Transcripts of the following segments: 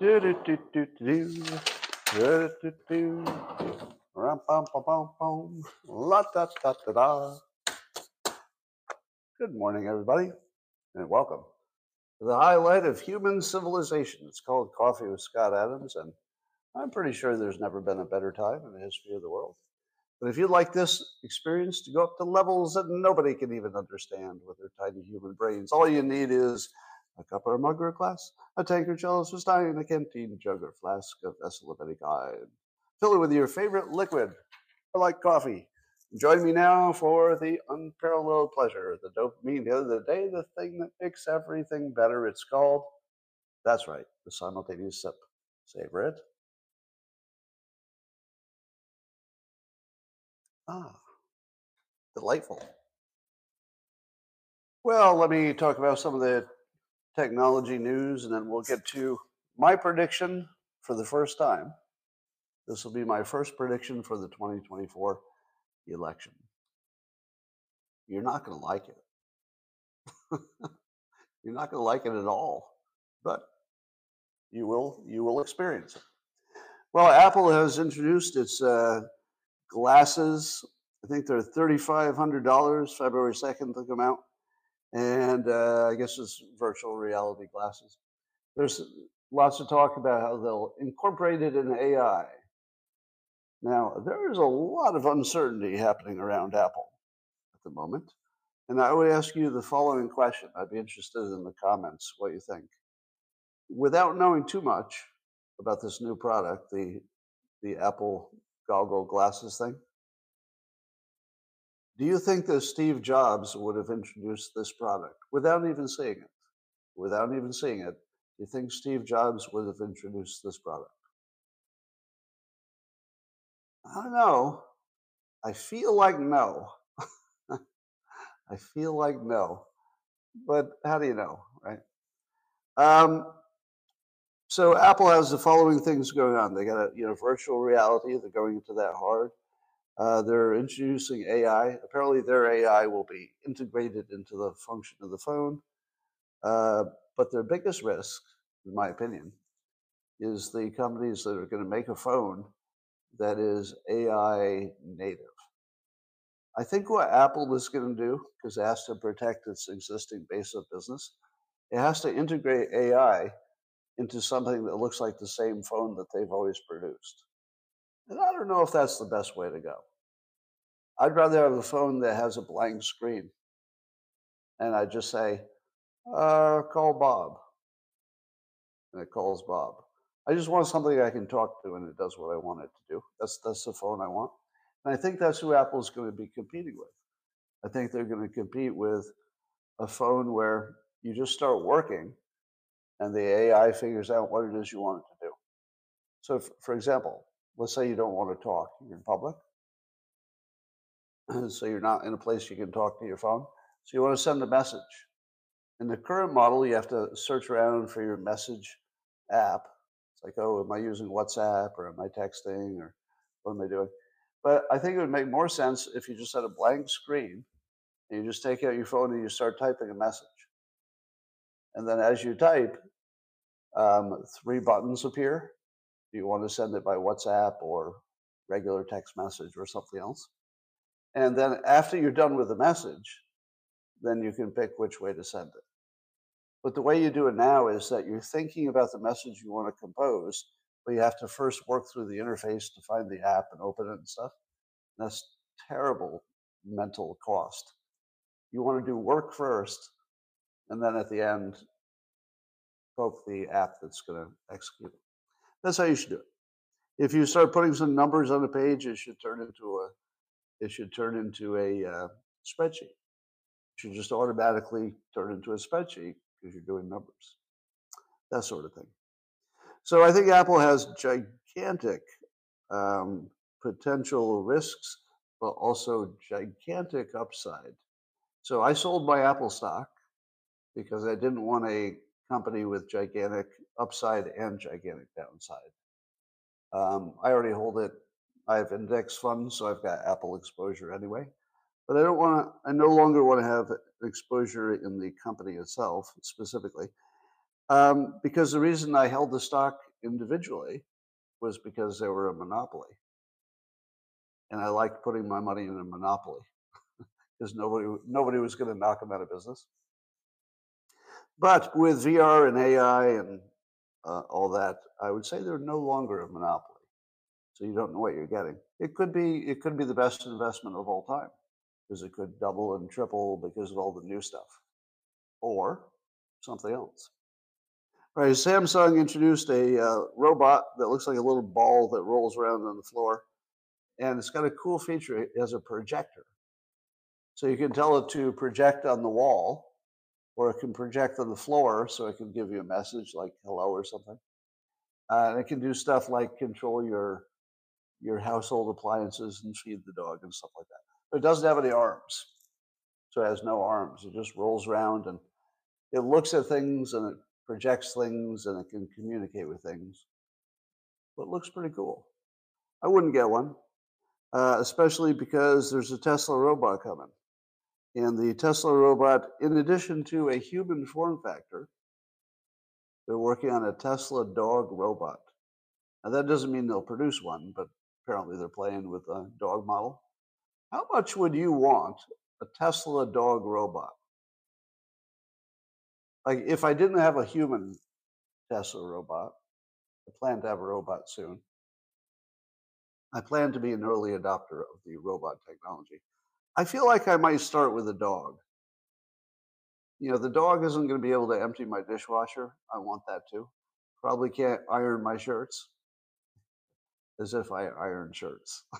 Do do do do do do do do. Ram pam pam pam pam. La da da da da. Good morning, everybody, and welcome to the highlight of human civilization. It's called Coffee with Scott Adams, and I'm pretty sure there's never been a better time in the history of the world. But if you'd like this experience to go up to levels that nobody can even understand with their tiny human brains, all you need is a cup or a mug or a glass, a tankard, chalice, or stein, a canteen, jug, or flask, a vessel of any kind. Fill it with your favorite liquid. I like coffee. Join me now for the unparalleled pleasure, the dopamine the other day, the thing that makes everything better. It's called, that's right, the simultaneous sip. Savor it. Ah, delightful. Well, let me talk about some of the technology news, and then we'll get to my prediction for the first time. This will be my first prediction for the 2024 election. You're not going to like it. You're not going to like it at all, but you will you will experience it. Well, Apple has introduced its uh, glasses. I think they're thirty-five hundred dollars. February second to come out and uh, I guess it's virtual reality glasses. There's lots of talk about how they'll incorporate it in AI. Now, there is a lot of uncertainty happening around Apple at the moment. And I would ask you the following question. I'd be interested in the comments what you think. Without knowing too much about this new product, the the Apple goggle glasses thing, do you think that Steve Jobs would have introduced this product without even seeing it? Without even seeing it, do you think Steve Jobs would have introduced this product? I don't know. I feel like no. I feel like no. But how do you know, right? Um, so Apple has the following things going on. They got a you know virtual reality. They're going into that hard. Uh, they're introducing AI. Apparently, their AI will be integrated into the function of the phone. Uh, but their biggest risk, in my opinion, is the companies that are going to make a phone that is AI native. I think what Apple is going to do, because it has to protect its existing base of business, it has to integrate AI into something that looks like the same phone that they've always produced. And I don't know if that's the best way to go. I'd rather have a phone that has a blank screen. And I just say, uh, call Bob. And it calls Bob. I just want something I can talk to and it does what I want it to do. That's that's the phone I want. And I think that's who Apple's going to be competing with. I think they're going to compete with a phone where you just start working and the AI figures out what it is you want it to do. So, for example, let's say you don't want to talk, you're in public, so you're not in a place you can talk to your phone. So you want to send a message. In the current model, you have to search around for your message app. It's like, oh, am I using WhatsApp or am I texting or what am I doing? But I think it would make more sense if you just had a blank screen and you just take out your phone and you start typing a message. And then as you type, um, three buttons appear. Do you want to send it by WhatsApp or regular text message or something else? And then after you're done with the message, then you can pick which way to send it. But the way you do it now is that you're thinking about the message you want to compose, but you have to first work through the interface to find the app and open it and stuff. And that's terrible mental cost. You want to do work first, and then at the end, poke the app that's going to execute it. That's how you should do it. If you start putting some numbers on a page, it should turn into a it should turn into a uh, spreadsheet. It should just automatically turn into a spreadsheet because you're doing numbers, that sort of thing. So I think Apple has gigantic um, potential risks, but also gigantic upside. So I sold my Apple stock because I didn't want a company with gigantic upside and gigantic downside. Um, I already hold it I have index funds, so I've got Apple exposure anyway. But I don't want to, I no longer want to have exposure in the company itself specifically. Um, because the reason I held the stock individually was because they were a monopoly. And I liked putting my money in a monopoly because nobody nobody was going to knock them out of business. But with VR and AI and uh, all that, I would say they're no longer a monopoly. So you don't know what you're getting. It could be it could be the best investment of all time because it could double and triple because of all the new stuff, or something else. All right, Samsung introduced a uh, robot that looks like a little ball that rolls around on the floor, and it's got a cool feature. It has a projector, so you can tell it to project on the wall, or it can project on the floor, so it can give you a message like hello or something. Uh, and it can do stuff like control your your household appliances and feed the dog and stuff like that. But it doesn't have any arms. So it has no arms. It just rolls around and it looks at things and it projects things and it can communicate with things. But it looks pretty cool. I wouldn't get one, uh, especially because there's a Tesla robot coming. And the Tesla robot, in addition to a human form factor, they're working on a Tesla dog robot. Now, that doesn't mean they'll produce one, but apparently they're playing with a dog model. How much would you want a Tesla dog robot? Like if I didn't have a human Tesla robot, I plan to have a robot soon. I plan to be an early adopter of the robot technology. I feel like I might start with a dog. You know, the dog isn't going to be able to empty my dishwasher. I want that too. Probably can't iron my shirts as if I iron shirts.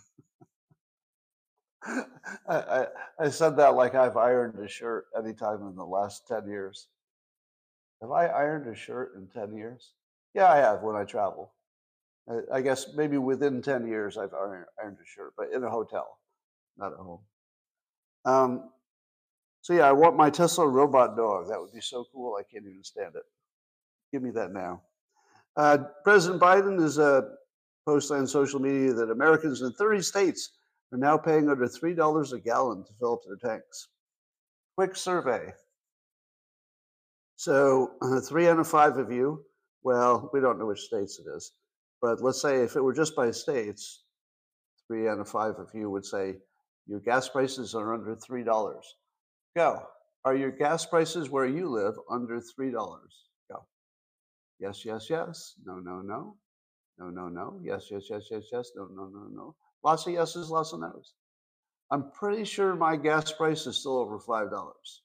I, I, I said that like I've ironed a shirt anytime in the last 10 years. Have I ironed a shirt in 10 years? Yeah, I have when I travel. I, I guess maybe within 10 years I've ironed, ironed a shirt, but in a hotel, not at home. Um, so yeah, I want my Tesla robot dog. That would be so cool. I can't even stand it. Give me that now. Uh, President Biden is uh, posted on social media that Americans in 30 states are now paying under $3 a gallon to fill up their tanks. Quick survey. So, uh, three out of five of you, well, we don't know which states it is, but let's say if it were just by states, three out of five of you would say your gas prices are under $3. Go. Are your gas prices where you live under $3? Go. Yes, yes, yes. No, no, no. No, no, no. Yes, yes, yes, yes, yes. No, no, no, no. Lots of yeses, lots of nos. I'm pretty sure my gas price is still over five dollars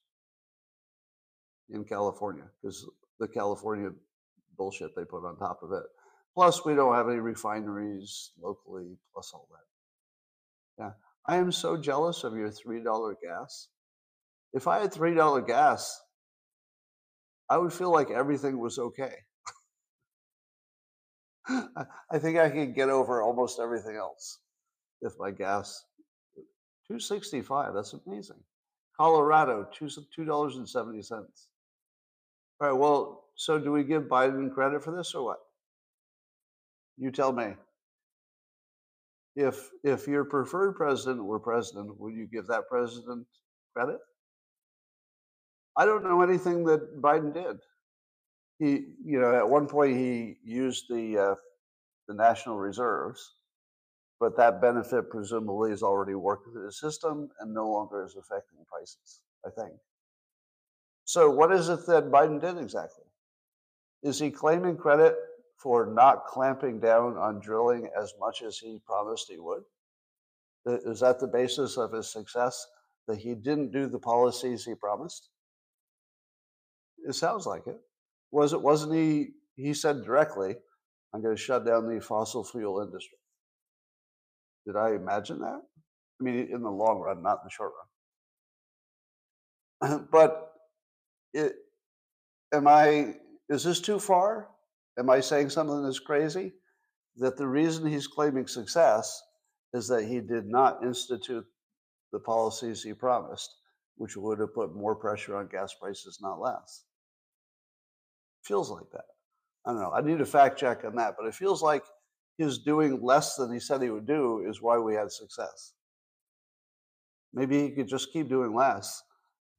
in California because the California bullshit they put on top of it. Plus, we don't have any refineries locally. Plus all that. Yeah, I am so jealous of your three dollar gas. If I had three dollar gas, I would feel like everything was okay. I think I can get over almost everything else if my gas. 265 that's amazing colorado two $2.70 all right well so do we give biden credit for this or what you tell me if if your preferred president were president would you give that president credit i don't know anything that biden did he, you know, at one point he used the uh, the national reserves, but that benefit presumably is already working through the system and no longer is affecting prices. I think. So, what is it that Biden did exactly? Is he claiming credit for not clamping down on drilling as much as he promised he would? Is that the basis of his success? That he didn't do the policies he promised? It sounds like it was it wasn't he he said directly i'm going to shut down the fossil fuel industry did i imagine that i mean in the long run not in the short run but it am i is this too far am i saying something that's crazy that the reason he's claiming success is that he did not institute the policies he promised which would have put more pressure on gas prices not less feels like that. I don't know. I need a fact check on that, but it feels like his doing less than he said he would do is why we had success. Maybe he could just keep doing less.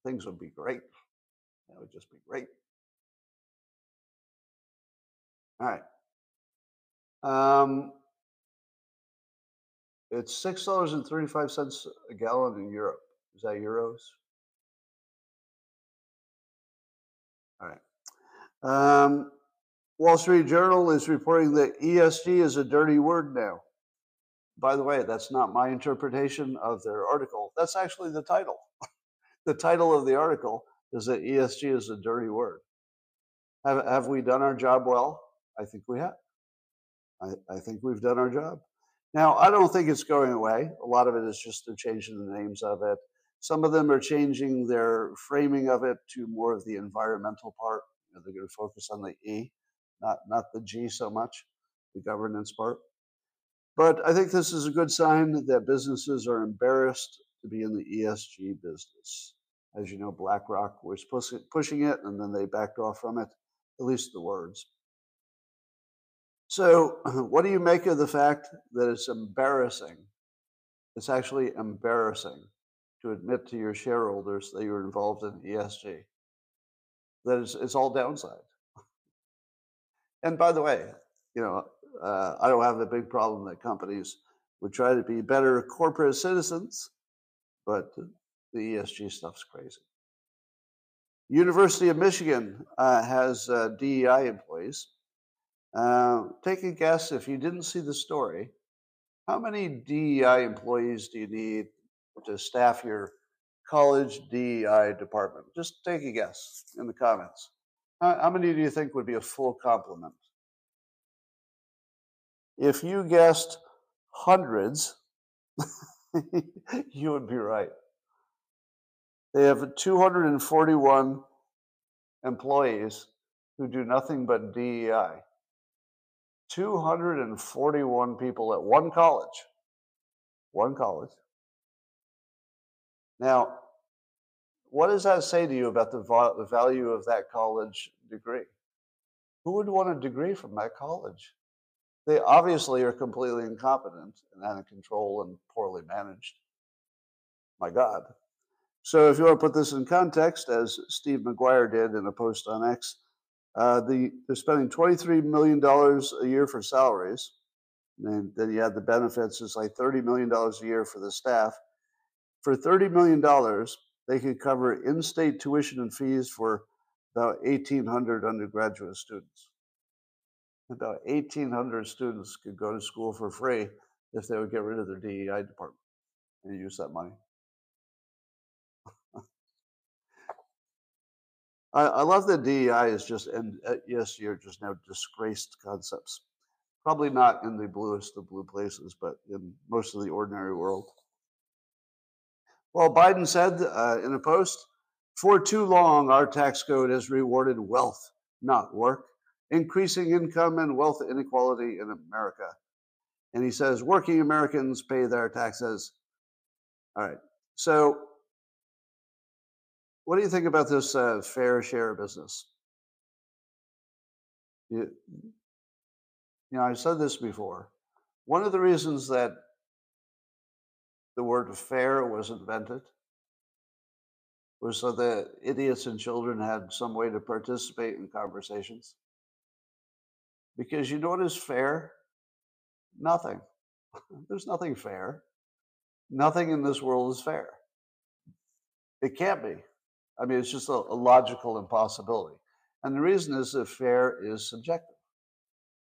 Things would be great. That would just be great. All right. Um, it's six dollars and thirty-five cents a gallon in Europe. Is that euros? All right. Um, Wall Street Journal is reporting that ESG is a dirty word now. By the way, that's not my interpretation of their article. That's actually the title. the title of the article is that ESG is a dirty word. Have, have we done our job well? I think we have. I, I think we've done our job. Now, I don't think it's going away. A lot of it is just they're changing the names of it. Some of them are changing their framing of it to more of the environmental part. You know, they're going to focus on the E, not not the G so much, the governance part. But I think this is a good sign that businesses are embarrassed to be in the ESG business. As you know, BlackRock was pushing it and then they backed off from it, at least the words. So, what do you make of the fact that it's embarrassing? It's actually embarrassing to admit to your shareholders that you're involved in ESG. That it's, it's all downside. And by the way, you know, uh, I don't have a big problem that companies would try to be better corporate citizens, but the ESG stuff's crazy. University of Michigan uh, has uh, DEI employees. Uh, take a guess if you didn't see the story. How many DEI employees do you need to staff your college DEI department? Just take a guess in the comments. How, how many do you think would be a full complement? If you guessed hundreds, you would be right. They have 241 employees who do nothing but DEI. 241 people at one college. One college. Now, what does that say to you about the, the value of that college degree? Who would want a degree from that college? They obviously are completely incompetent and out of control and poorly managed. My God. So, if you want to put this in context, as Steve McGuire did in a post on X, uh, the, they're spending $23 million a year for salaries. And then you add the benefits, it's like $30 million a year for the staff. For $30 million, they could cover in state tuition and fees for about 1,800 undergraduate students. About 1,800 students could go to school for free if they would get rid of their DEI department and use that money. I, I love that DEI is just, and uh, yes, you're just now disgraced concepts. Probably not in the bluest of blue places, but in most of the ordinary world. Well, Biden said uh, in a post, for too long, our tax code has rewarded wealth, not work, increasing income and wealth inequality in America. And he says, working Americans pay their taxes. All right. So what do you think about this uh, fair share business? You, you know, I've said this before. One of the reasons that the word fair was invented was so that idiots and children had some way to participate in conversations. Because you know what is fair? Nothing. There's nothing fair. Nothing in this world is fair. It can't be. I mean, it's just a, a logical impossibility. And the reason is that fair is subjective.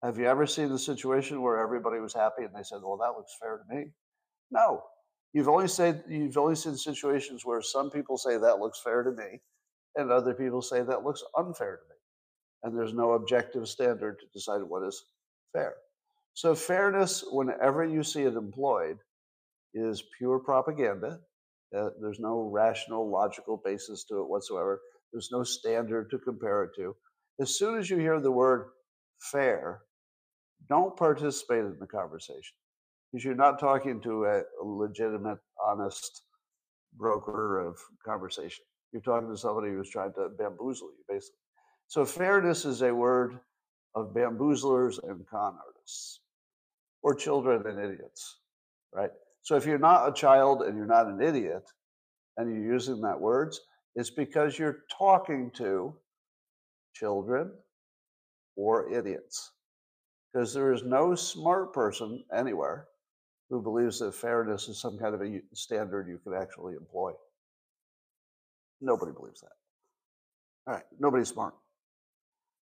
Have you ever seen a situation where everybody was happy and they said, "Well, that looks fair to me"? No. You've only said you've only seen situations where some people say that looks fair to me, and other people say that looks unfair to me, and there's no objective standard to decide what is fair. So fairness, whenever you see it employed, is pure propaganda uh, there's no rational, logical basis to it whatsoever. There's no standard to compare it to. As soon as you hear the word fair, don't participate in the conversation because you're not talking to a, a legitimate, honest broker of conversation. You're talking to somebody who's trying to bamboozle you, basically. So, fairness is a word of bamboozlers and con artists, or children and idiots, right? So if you're not a child and you're not an idiot and you're using that words, it's because you're talking to children or idiots. because there is no smart person anywhere who believes that fairness is some kind of a standard you can actually employ. Nobody believes that. All right, nobody's smart.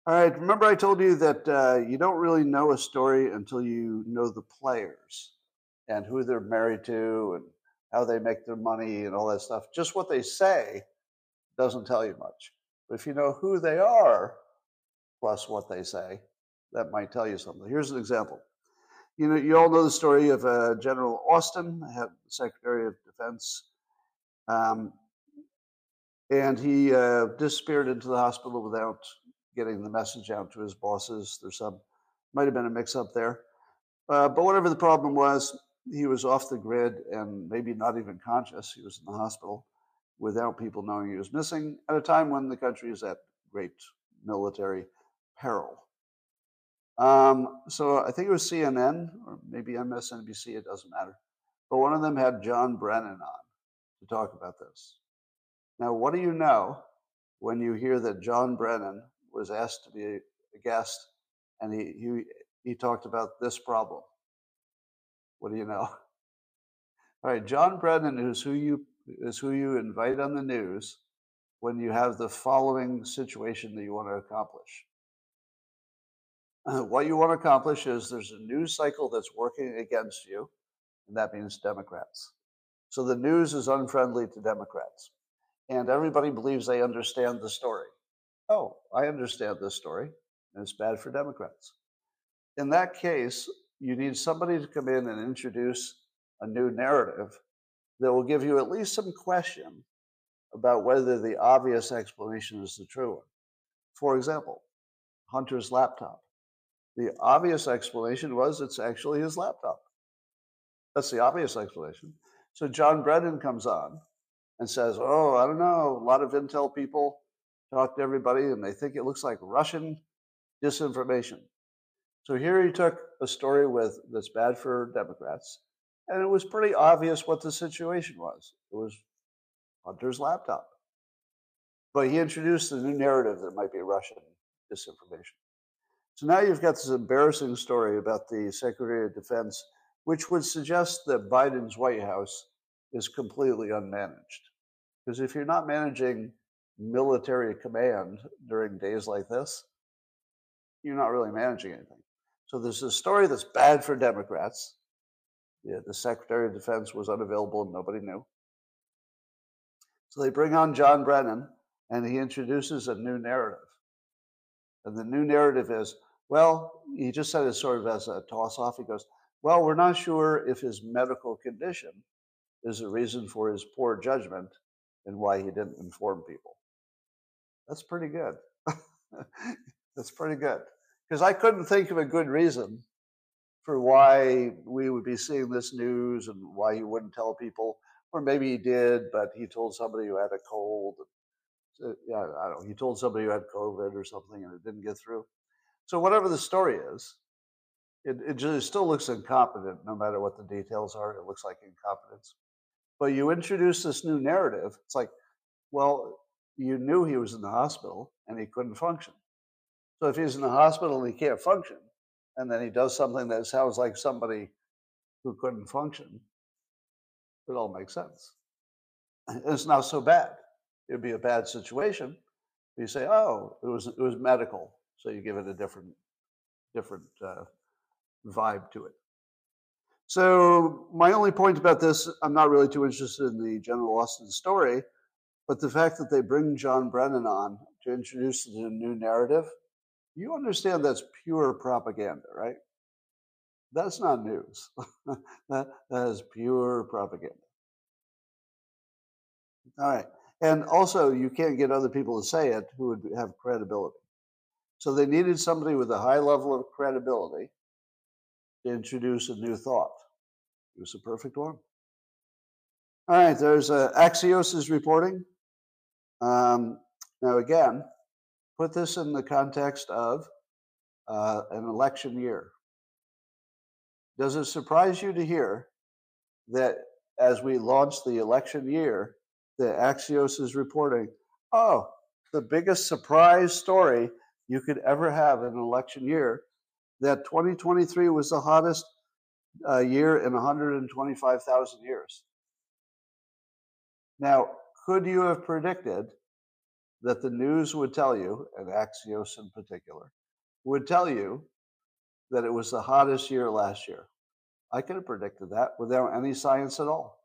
All right, remember I told you that uh, you don't really know a story until you know the players and who they're married to and how they make their money and all that stuff. Just what they say doesn't tell you much. But if you know who they are, plus what they say, that might tell you something. Here's an example. You know, you all know the story of uh, General Austin, Secretary of Defense, um, and he uh, disappeared into the hospital without getting the message out to his bosses. There's some might have been a mix-up there, uh, but whatever the problem was, he was off the grid and maybe not even conscious. He was in the hospital without people knowing he was missing at a time when the country is at great military peril. Um, so I think it was CNN or maybe MSNBC, it doesn't matter. But one of them had John Brennan on to talk about this. Now, what do you know when you hear that John Brennan was asked to be a guest and he, he, he talked about this problem? What do you know? All right, John Brennan is who you is who you invite on the news when you have the following situation that you want to accomplish. What you want to accomplish is there's a news cycle that's working against you, and that means Democrats. So the news is unfriendly to Democrats, and everybody believes they understand the story. Oh, I understand this story, and it's bad for Democrats. In that case, you need somebody to come in and introduce a new narrative that will give you at least some question about whether the obvious explanation is the true one. For example, Hunter's laptop. The obvious explanation was it's actually his laptop. That's the obvious explanation. So John Brennan comes on and says, Oh, I don't know. A lot of Intel people talk to everybody and they think it looks like Russian disinformation. So here he took a story with that's bad for Democrats, and it was pretty obvious what the situation was. It was Hunter's laptop. But he introduced a new narrative that might be Russian disinformation. So now you've got this embarrassing story about the Secretary of Defense, which would suggest that Biden's White House is completely unmanaged. Because if you're not managing military command during days like this, you're not really managing anything. So there's a story that's bad for Democrats. Yeah, the Secretary of Defense was unavailable and nobody knew. So they bring on John Brennan and he introduces a new narrative. And the new narrative is, well, he just said it sort of as a toss off. He goes, well, we're not sure if his medical condition is a reason for his poor judgment and why he didn't inform people. That's pretty good. That's pretty good. Because I couldn't think of a good reason for why we would be seeing this news and why he wouldn't tell people. Or maybe he did, but he told somebody who had a cold so, yeah, I don't know, he told somebody who had COVID or something and it didn't get through. So whatever the story is, it, it just still looks incompetent no matter what the details are. It looks like incompetence. But you introduce this new narrative. It's like, well, you knew he was in the hospital and he couldn't function. So if he's in the hospital and he can't function, and then he does something that sounds like somebody who couldn't function, it all makes sense. It's not so bad it'd be a bad situation. You say, oh, it was it was medical, so you give it a different different uh, vibe to it. So my only point about this, I'm not really too interested in the General Austin story, but the fact that they bring John Brennan on to introduce the new narrative, you understand that's pure propaganda, right? That's not news. that, that is pure propaganda. All right. And also, you can't get other people to say it who would have credibility. So they needed somebody with a high level of credibility to introduce a new thought. It was a perfect one. All right, there's uh, Axios is reporting. Um, now, again, put this in the context of uh, an election year. Does it surprise you to hear that as we launch the election year, that Axios is reporting, oh, the biggest surprise story you could ever have in an election year, that 2023 was the hottest uh, year in 125,000 years. Now, could you have predicted that the news would tell you, and Axios in particular, would tell you that it was the hottest year last year? I could have predicted that without any science at all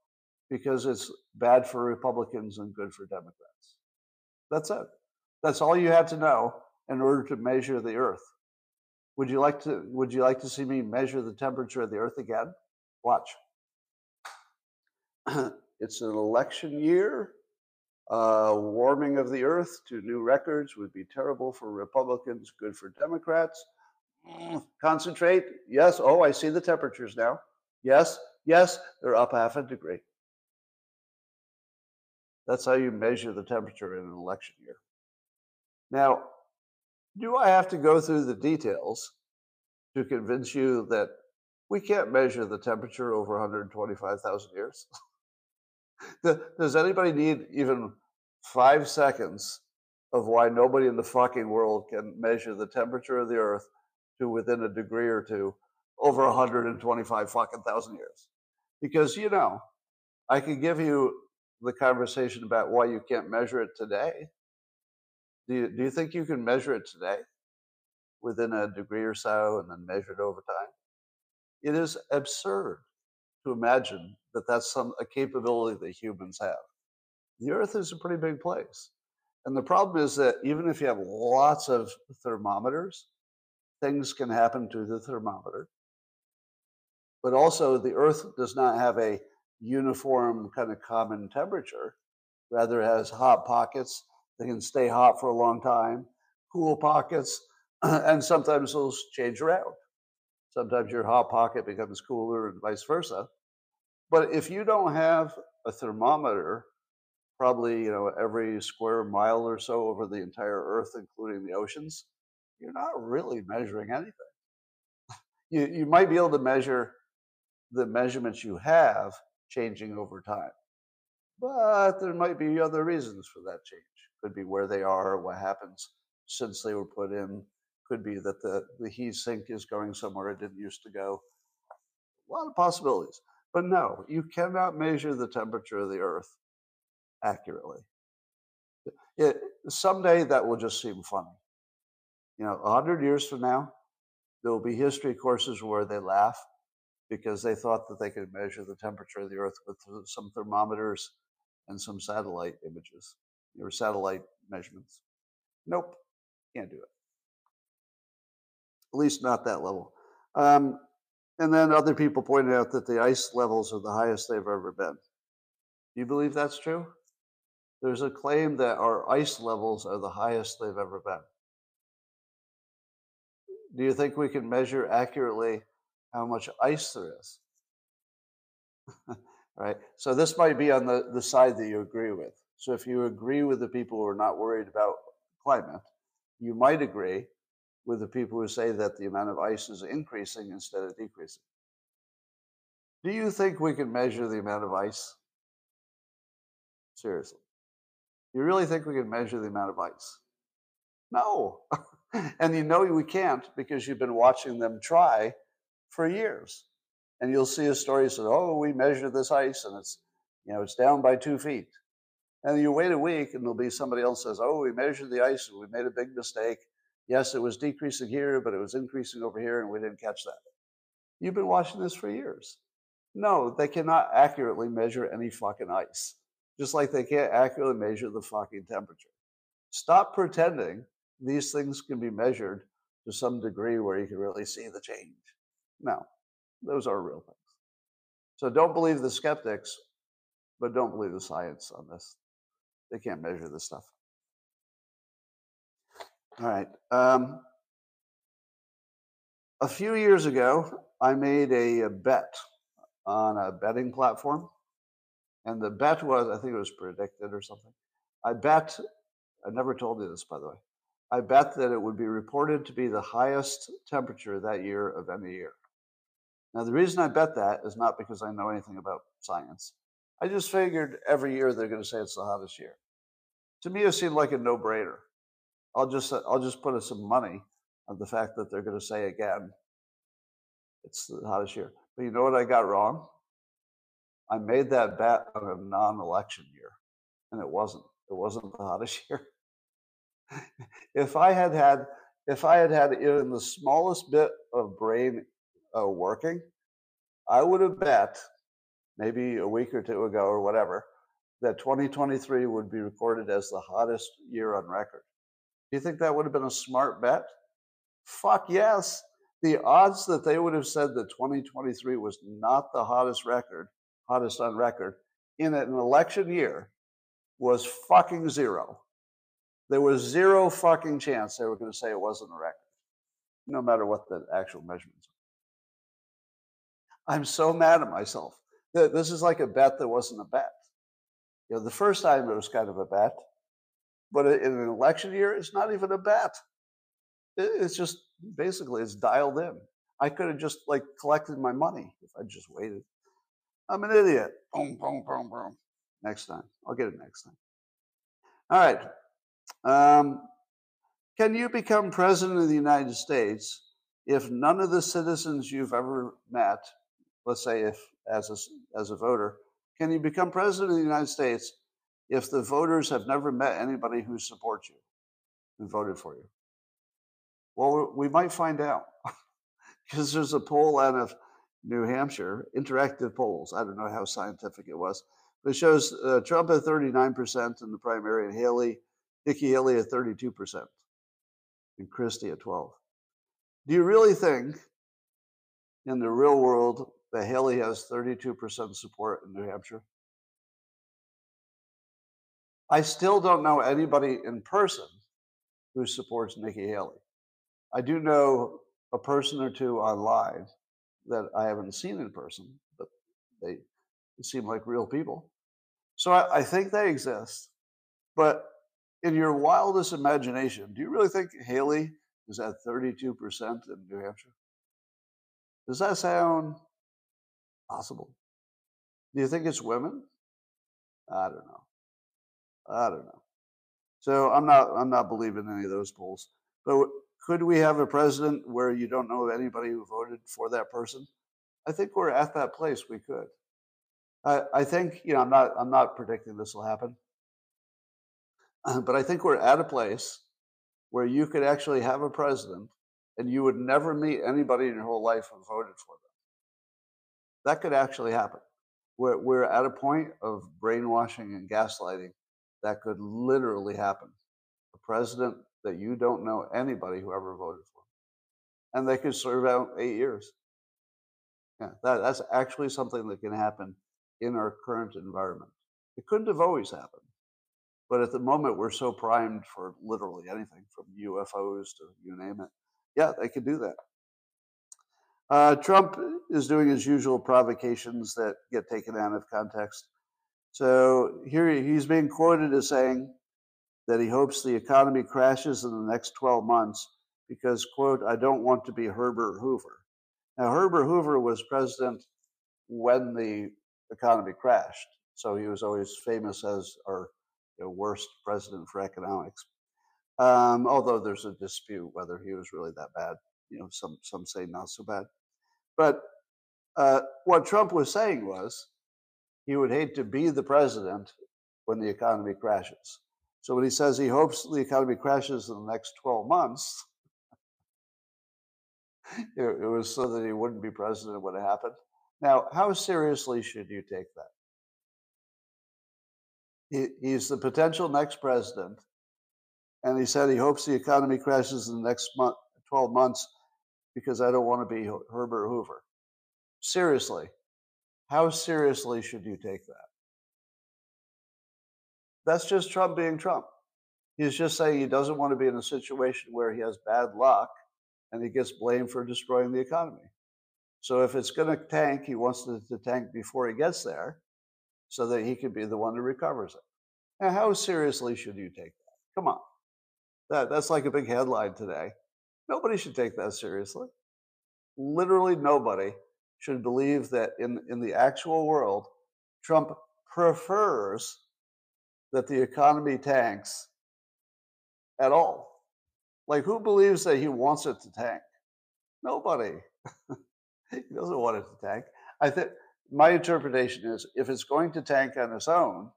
because it's bad for Republicans and good for Democrats. That's it. That's all you had to know in order to measure the earth. Would you like to would you like to see me measure the temperature of the earth again? Watch. it's an election year. Uh, warming of the earth to new records would be terrible for Republicans, good for Democrats. Mm, concentrate. Yes. Oh, I see the temperatures now. Yes. Yes. They're up half a degree. That's how you measure the temperature in an election year. Now, do I have to go through the details to convince you that we can't measure the temperature over 125,000 years? Does anybody need even five seconds of why nobody in the fucking world can measure the temperature of the earth to within a degree or two over 125 fucking thousand years? Because, you know, I can give you the conversation about why you can't measure it today. Do you, do you think you can measure it today within a degree or so and then measure it over time? It is absurd to imagine that that's some a capability that humans have. The Earth is a pretty big place. And the problem is that even if you have lots of thermometers, things can happen to the thermometer. But also, the Earth does not have a uniform kind of common temperature. Rather, it has hot pockets. that can stay hot for a long time, cool pockets, and sometimes those change around. Sometimes your hot pocket becomes cooler and vice versa. But if you don't have a thermometer, probably you know every square mile or so over the entire Earth, including the oceans, you're not really measuring anything. you you might be able to measure the measurements you have changing over time. But there might be other reasons for that change. Could be where they are, what happens since they were put in. Could be that the, the heat sink is going somewhere it didn't used to go. A lot of possibilities. But no, you cannot measure the temperature of the earth accurately. It, someday that will just seem funny. You know, a hundred years from now, there will be history courses where they laugh because they thought that they could measure the temperature of the Earth with some thermometers and some satellite images or satellite measurements. Nope, can't do it. At least not that level. Um, and then other people pointed out that the ice levels are the highest they've ever been. Do you believe that's true? There's a claim that our ice levels are the highest they've ever been. Do you think we can measure accurately how much ice there is. right? So this might be on the, the side that you agree with. So if you agree with the people who are not worried about climate, you might agree with the people who say that the amount of ice is increasing instead of decreasing. Do you think we can measure the amount of ice? Seriously. You really think we can measure the amount of ice? No. and you know we can't because you've been watching them try for years. And you'll see a story that says, oh, we measured this ice and it's, you know, it's down by two feet. And you wait a week and there'll be somebody else says, oh, we measured the ice and we made a big mistake. Yes, it was decreasing here, but it was increasing over here and we didn't catch that. You've been watching this for years. No, they cannot accurately measure any fucking ice, just like they can't accurately measure the fucking temperature. Stop pretending these things can be measured to some degree where you can really see the change. No, those are real things. So don't believe the skeptics, but don't believe the science on this. They can't measure this stuff. All right. Um, a few years ago, I made a, a, bet on a betting platform. And the bet was, I think it was PredictIt or something. I bet, I never told you this, by the way. I bet that it would be reported to be the highest temperature that year of any year. Now, the reason I bet that is not because I know anything about science. I just figured every year they're going to say it's the hottest year. To me, it seemed like a no-brainer. I'll just I'll just put some money on the fact that they're going to say again It's the hottest year. But you know what I got wrong? I made that bet on a non-election year, and it wasn't. It wasn't the hottest year. if I had had, if I had had even the smallest bit of brain uh, working, I would have bet maybe a week or two ago or whatever that 2023 would be recorded as the hottest year on record. Do you think that would have been a smart bet? Fuck yes. The odds that they would have said that 2023 was not the hottest record, hottest on record, in an election year was fucking zero. There was zero fucking chance they were going to say it wasn't a record, no matter what the actual measurements are. I'm so mad at myself. This is like a bet that wasn't a bet. You know, the first time it was kind of a bet, but in an election year, it's not even a bet. It's just basically it's dialed in. I could have just like collected my money if I just waited. I'm an idiot. Boom, boom, boom, boom. Next time. I'll get it next time. All right. Um, can you become president of the United States if none of the citizens you've ever met, let's say if as a, as a voter, can you become president of the United States if the voters have never met anybody who supports you and voted for you? Well, we might find out because there's a poll out of New Hampshire, interactive polls. I don't know how scientific it was, but it shows uh, Trump at 39% in the primary and Haley, Nikki Haley at 32%, and Christie at 12. Do you really think in the real world that Haley has 32% support in New Hampshire? I still don't know anybody in person who supports Nikki Haley. I do know a person or two online that I haven't seen in person, but they seem like real people. So I, I think they exist. But in your wildest imagination, do you really think Haley is at 32% in New Hampshire? Does that sound possible? Do you think it's women? I don't know. I don't know. So I'm not I'm not believing any of those polls. But could we have a president where you don't know anybody who voted for that person? I think we're at that place. We could. I, I think you know I'm not I'm not predicting this will happen, uh, but I think we're at a place where you could actually have a president and you would never meet anybody in your whole life who voted for them. That could actually happen. We're, we're at a point of brainwashing and gaslighting that could literally happen. A president that you don't know anybody who ever voted for. And they could serve out eight years. Yeah, that, that's actually something that can happen in our current environment. It couldn't have always happened. But at the moment, we're so primed for literally anything from UFOs to you name it. Yeah, they could do that. Uh, Trump is doing his usual provocations that get taken out of context. So here he's being quoted as saying, that he hopes the economy crashes in the next 12 months because, quote, I don't want to be Herbert Hoover. Now, Herbert Hoover was president when the economy crashed. So he was always famous as our you know, worst president for economics. Um, although there's a dispute whether he was really that bad. You know, some some say not so bad. But uh, what Trump was saying was he would hate to be the president when the economy crashes. So when he says he hopes the economy crashes in the next 12 months, it, was so that he wouldn't be president when it happened. Now, how seriously should you take that? He, he's the potential next president, and he said he hopes the economy crashes in the next month, 12 months because I don't want to be Herbert Hoover. Seriously, how seriously should you take that? That's just Trump being Trump. He's just saying he doesn't want to be in a situation where he has bad luck and he gets blamed for destroying the economy. So if it's going to tank, he wants it to tank before he gets there so that he can be the one who recovers it. Now, how seriously should you take that? Come on. That, that's like a big headline today. Nobody should take that seriously. Literally nobody should believe that in, in the actual world, Trump prefers that the economy tanks at all. Like, who believes that he wants it to tank? Nobody. he doesn't want it to tank. I think my interpretation is if it's going to tank on its own,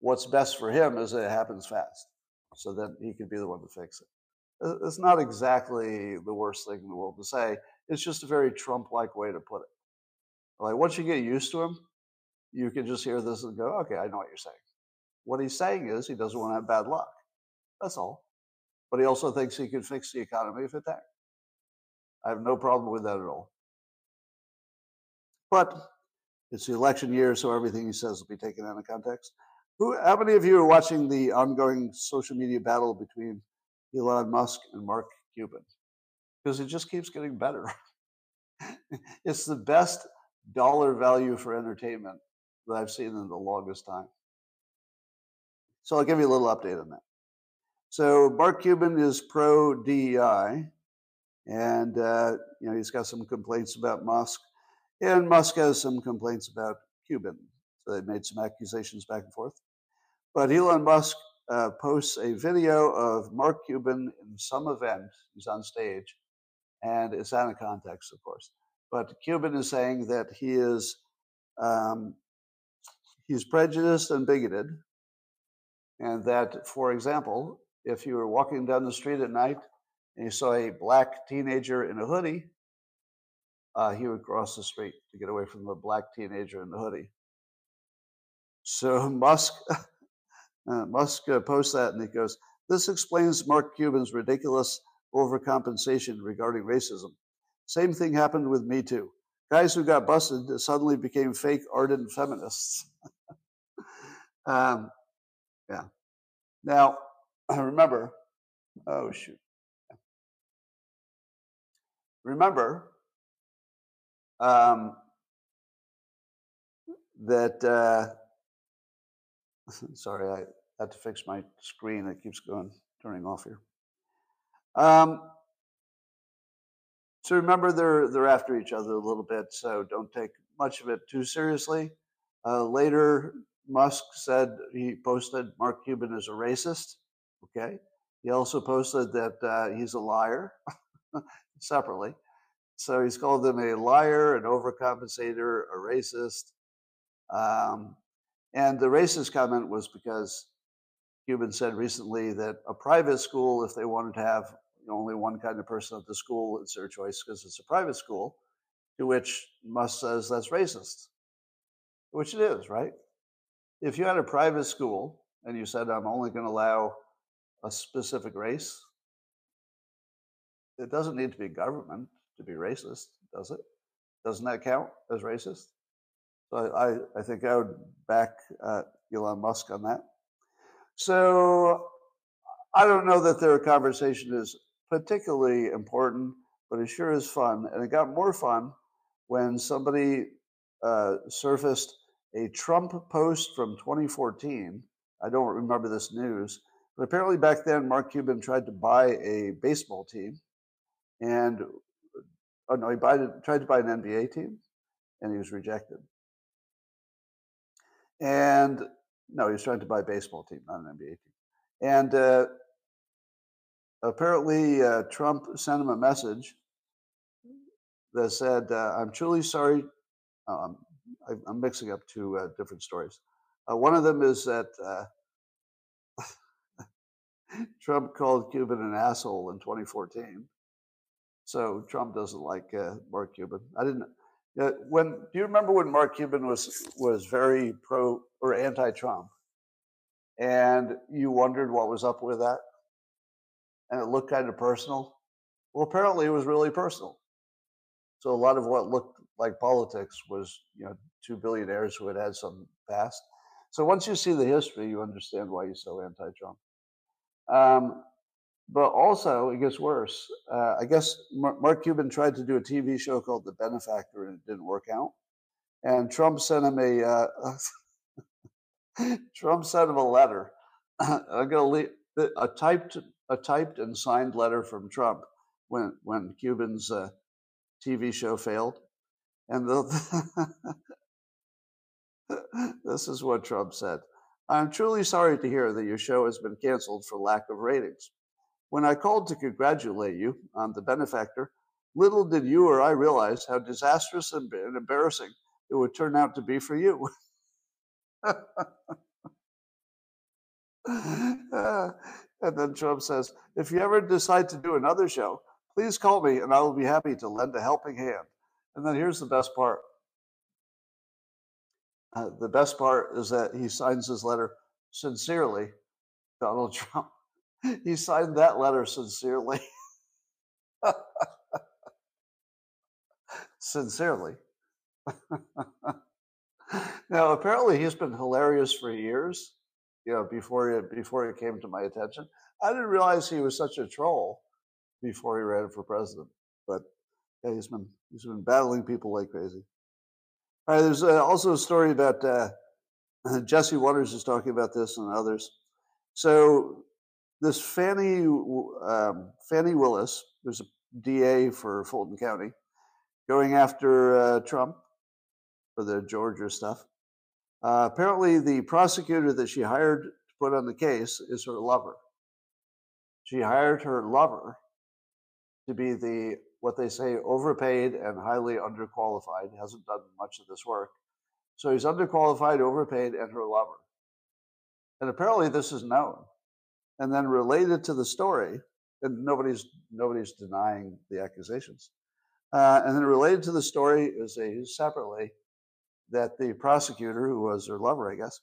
what's best for him is that it happens fast, so that he can be the one to fix it. Uh, it's not exactly the worst thing in the world to say. It's just a very Trump-like way to put it. Like once you get used to him, you can just hear this and go, "Okay, I know what you're saying." What he's saying is he doesn't want to have bad luck. That's all. But he also thinks he can fix the economy if it tanks. I have no problem with that at all. But it's the election year, so everything he says will be taken out of context. Who, how many of you are watching the ongoing social media battle between Elon Musk and Mark Cuban? Because it just keeps getting better. it's the best dollar value for entertainment that I've seen in the longest time. So I'll give you a little update on that. So Mark Cuban is pro DEI, and uh, you know he's got some complaints about Musk, and Musk has some complaints about Cuban. So they made some accusations back and forth. But Elon Musk uh, posts a video of Mark Cuban in some event. He's on stage, and it's out of context, of course. But Cuban is saying that he is um, he's prejudiced and bigoted, and that, for example, if you were walking down the street at night and you saw a black teenager in a hoodie, uh, he would cross the street to get away from the black teenager in the hoodie. So Musk, uh, Musk uh, posts that and he goes, "This explains Mark Cuban's ridiculous overcompensation regarding racism. Same thing happened with Me Too. Guys who got busted suddenly became fake ardent feminists." um, yeah. Now, remember, oh shoot. Remember um, that, uh, sorry, I had to fix my screen. It keeps going, turning off here. Um, so remember, they're they're after each other a little bit, so don't take much of it too seriously. Uh, later, Musk said he posted Mark Cuban is a racist. Okay. He also posted that uh, he's a liar separately. So he's called him a liar, an overcompensator, a racist. Um, and the racist comment was because Cuban said recently that a private school, if they wanted to have only one kind of person at the school, it's their choice because it's a private school. To which Musk says that's racist, which it is, right? If you had a private school and you said, I'm only going to allow a specific race, it doesn't need to be government to be racist, does it? Doesn't that count as racist? So I, I think I would back uh, Elon Musk on that. So I don't know that their conversation is particularly important, but it sure is fun. And it got more fun when somebody uh, surfaced a Trump post from 2014. I don't remember this news, but apparently back then, Mark Cuban tried to buy a baseball team, and oh no, he tried to buy an NBA team, and he was rejected. And no, he was trying to buy a baseball team, not an NBA team. And uh, apparently, uh, Trump sent him a message that said, uh, "I'm truly sorry." Um, I'm mixing up two uh, different stories. Uh, one of them is that uh, Trump called Cuban an asshole in 2014. So Trump doesn't like uh, Mark Cuban. I didn't. When do you remember when Mark Cuban was was very pro or anti-Trump, and you wondered what was up with that, and it looked kind of personal. Well, apparently it was really personal. So a lot of what looked like politics was, you know, two billionaires who had had some past. So once you see the history, you understand why he's so anti-Trump. Um, but also, it gets worse. Uh, I guess Mark Cuban tried to do a TV show called The Benefactor, and it didn't work out. And Trump sent him a uh, Trump sent him a letter. I'm gonna leave a typed a typed and signed letter from Trump when when Cuban's uh, TV show failed, and the this is what Trump said. I'm truly sorry to hear that your show has been canceled for lack of ratings. When I called to congratulate you on the benefactor, Little did you or I realize how disastrous and embarrassing it would turn out to be for you. and then Trump says, if you ever decide to do another show, please call me and I will be happy to lend a helping hand. And then here's the best part. Uh, the best part is that he signs his letter sincerely, Donald Trump. He signed that letter sincerely. sincerely. now, apparently, he's been hilarious for years. You know, before it before it came to my attention, I didn't realize he was such a troll before he ran for president. But yeah, he's been he's been battling people like crazy. All right, there's uh, also a story about uh, Jesse Watters is talking about this and others. So this Fani um, Fani Willis, there's a DA for Fulton County, going after uh, Trump for the Georgia stuff. Uh, apparently, the prosecutor that she hired to put on the case is her lover. She hired her lover to be the what they say overpaid and highly underqualified. Hasn't done much of this work, so he's underqualified, overpaid, and her lover. And apparently, this is known. And then related to the story, and nobody's nobody's denying the accusations. Uh, and then related to the story is a separately that the prosecutor, who was her lover, I guess,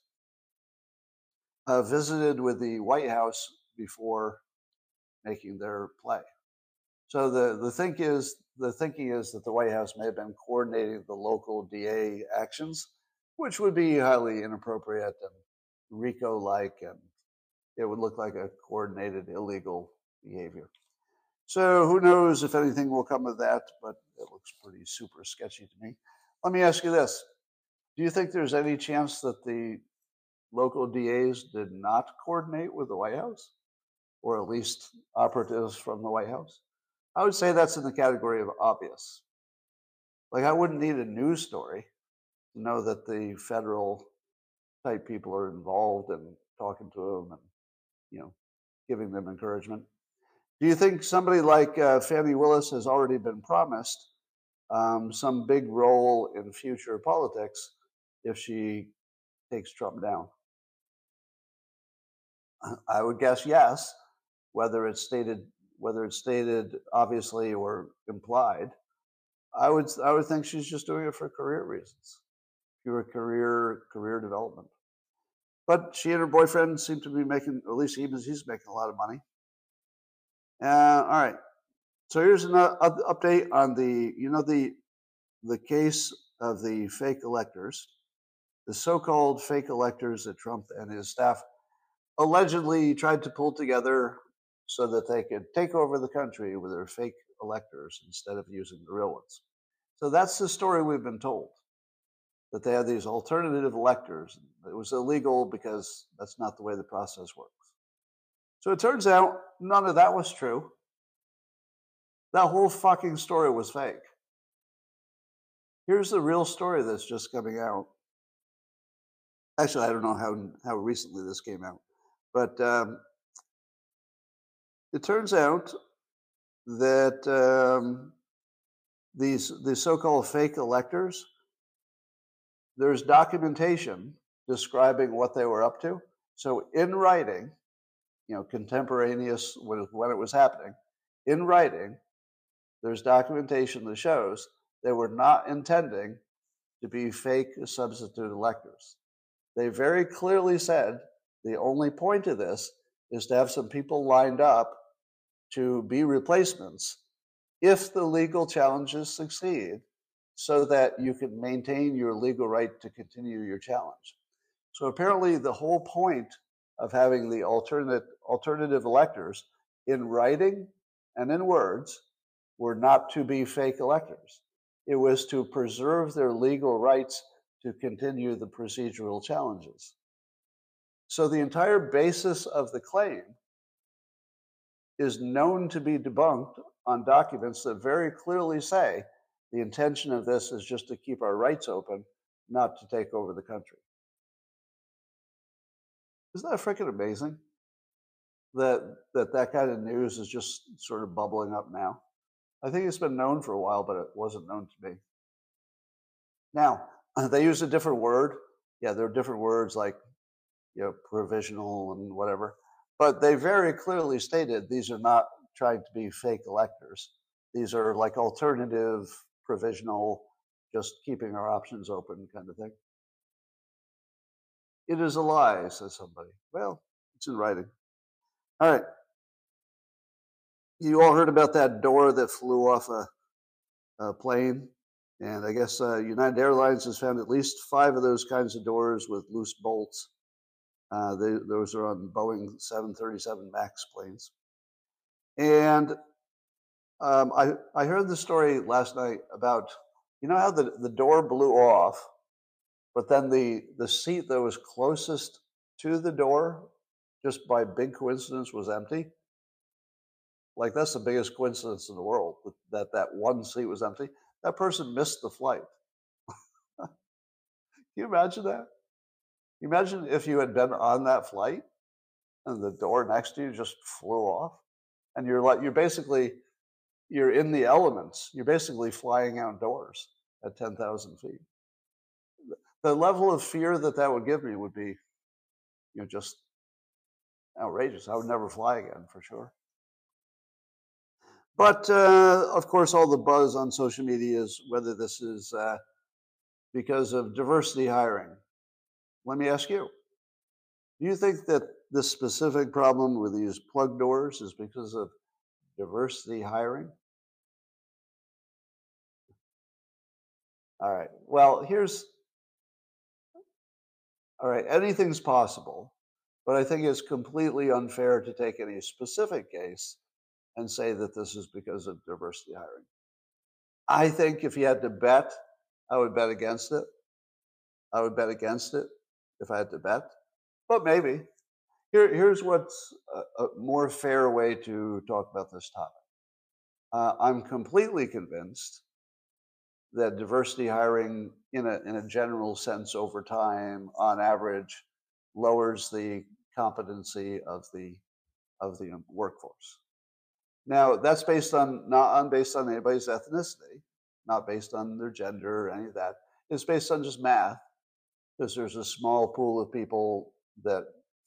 uh, visited with the White House before making their play. So the, the think is the thinking is that the White House may have been coordinating the local DA actions, which would be highly inappropriate and RICO-like, and it would look like a coordinated illegal behavior. So who knows if anything will come of that, but it looks pretty super sketchy to me. Let me ask you this. Do you think there's any chance that the local DAs did not coordinate with the White House, or at least operatives from the White House? I would say that's in the category of obvious. Like, I wouldn't need a news story to know that the federal type people are involved and talking to them and, you know, giving them encouragement. Do you think somebody like uh, Fani Willis has already been promised um, some big role in future politics if she takes Trump down? I would guess yes, whether it's stated whether it's stated obviously or implied. I would I would think she's just doing it for career reasons, pure career career development. But she and her boyfriend seem to be making, at least he, he's making a lot of money. Uh, all right. So here's an uh, update on the, you know, the the case of the fake electors the so called fake electors that Trump and his staff allegedly tried to pull together so that they could take over the country with their fake electors instead of using the real ones. So that's the story we've been told that they had these alternative electors. It was illegal because that's not the way the process works. So it turns out none of that was true. That whole fucking story was fake. Here's the real story that's just coming out actually, I don't know how how recently this came out, but um, it turns out that um, these these so-called fake electors, there's documentation describing what they were up to. So in writing, you know, contemporaneous with when it was happening, in writing, there's documentation that shows they were not intending to be fake substitute electors. They very clearly said the only point of this is to have some people lined up to be replacements if the legal challenges succeed so that you can maintain your legal right to continue your challenge. So apparently the whole point of having the alternate alternative electors in writing and in words were not to be fake electors. It was to preserve their legal rights to continue the procedural challenges. So the entire basis of the claim is known to be debunked on documents that very clearly say the intention of this is just to keep our rights open, not to take over the country. Isn't that freaking amazing? That, that that kind of news is just sort of bubbling up now. I think it's been known for a while, but it wasn't known to me. Now, they use a different word. Yeah, there are different words like you know, provisional and whatever. But they very clearly stated these are not trying to be fake electors. These are like alternative, provisional, just keeping our options open kind of thing. It is a lie, says somebody. Well, it's in writing. All right. You all heard about that door that flew off a, a plane. And I guess uh, United Airlines has found at least five of those kinds of doors with loose bolts. Uh, they, those are on Boeing 737 MAX planes. And um, I, I heard the story last night about, you know how the, the door blew off, but then the, the seat that was closest to the door, just by big coincidence, was empty? Like, that's the biggest coincidence in the world that that one seat was empty. That person missed the flight. Can you imagine that? You Imagine if you had been on that flight and the door next to you just flew off? And you're like you're basically you're in the elements. You're basically flying outdoors at 10,000 feet. The level of fear that that would give me would be you know just outrageous. I would never fly again for sure but uh, of course all the buzz on social media is whether this is uh, because of diversity hiring let me ask you do you think that this specific problem with these plug doors is because of diversity hiring? All right. Well, here's all right. Anything's possible, but I think it's completely unfair to take any specific case and say that this is because of diversity hiring. I think if you had to bet, I would bet against it. I would bet against it if I had to bet, but maybe. Here, here's what's a, a, more fair way to talk about this topic. Uh, I'm completely convinced that diversity hiring, in a, in a general sense, over time, on average, lowers the competency of the of the workforce. Now, that's based on not on based on anybody's ethnicity, not based on their gender or any of that. It's based on just math because there's a small pool of people that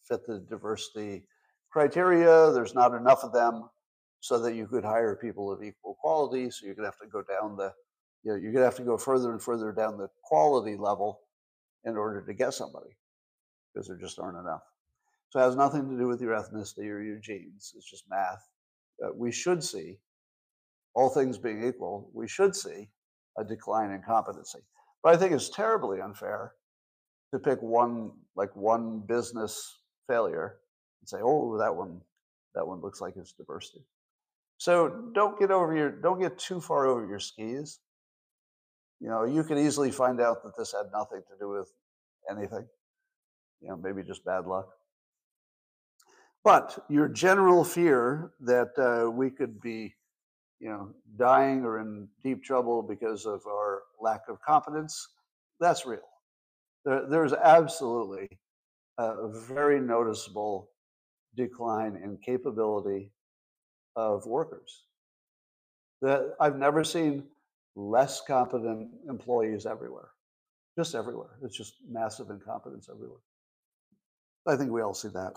fit the diversity criteria. There's not enough of them so that you could hire people of equal quality. So you're going to have to go down the, you know, you're going to have to go further and further down the quality level in order to get somebody because there just aren't enough. So it has nothing to do with your ethnicity or your genes. It's just math. We should see, all things being equal, we should see a decline in competency. But I think it's terribly unfair to pick one like one business failure and say, oh, that one, that one looks like it's diversity. So don't get over your, don't get too far over your skis. You know, you could easily find out that this had nothing to do with anything. You know, maybe just bad luck. But your general fear that uh, we could be, you know, dying or in deep trouble because of our lack of competence, that's real. There, there's absolutely a very noticeable decline in capability of workers. That I've never seen less competent employees everywhere, just everywhere. It's just massive incompetence everywhere. I think we all see that.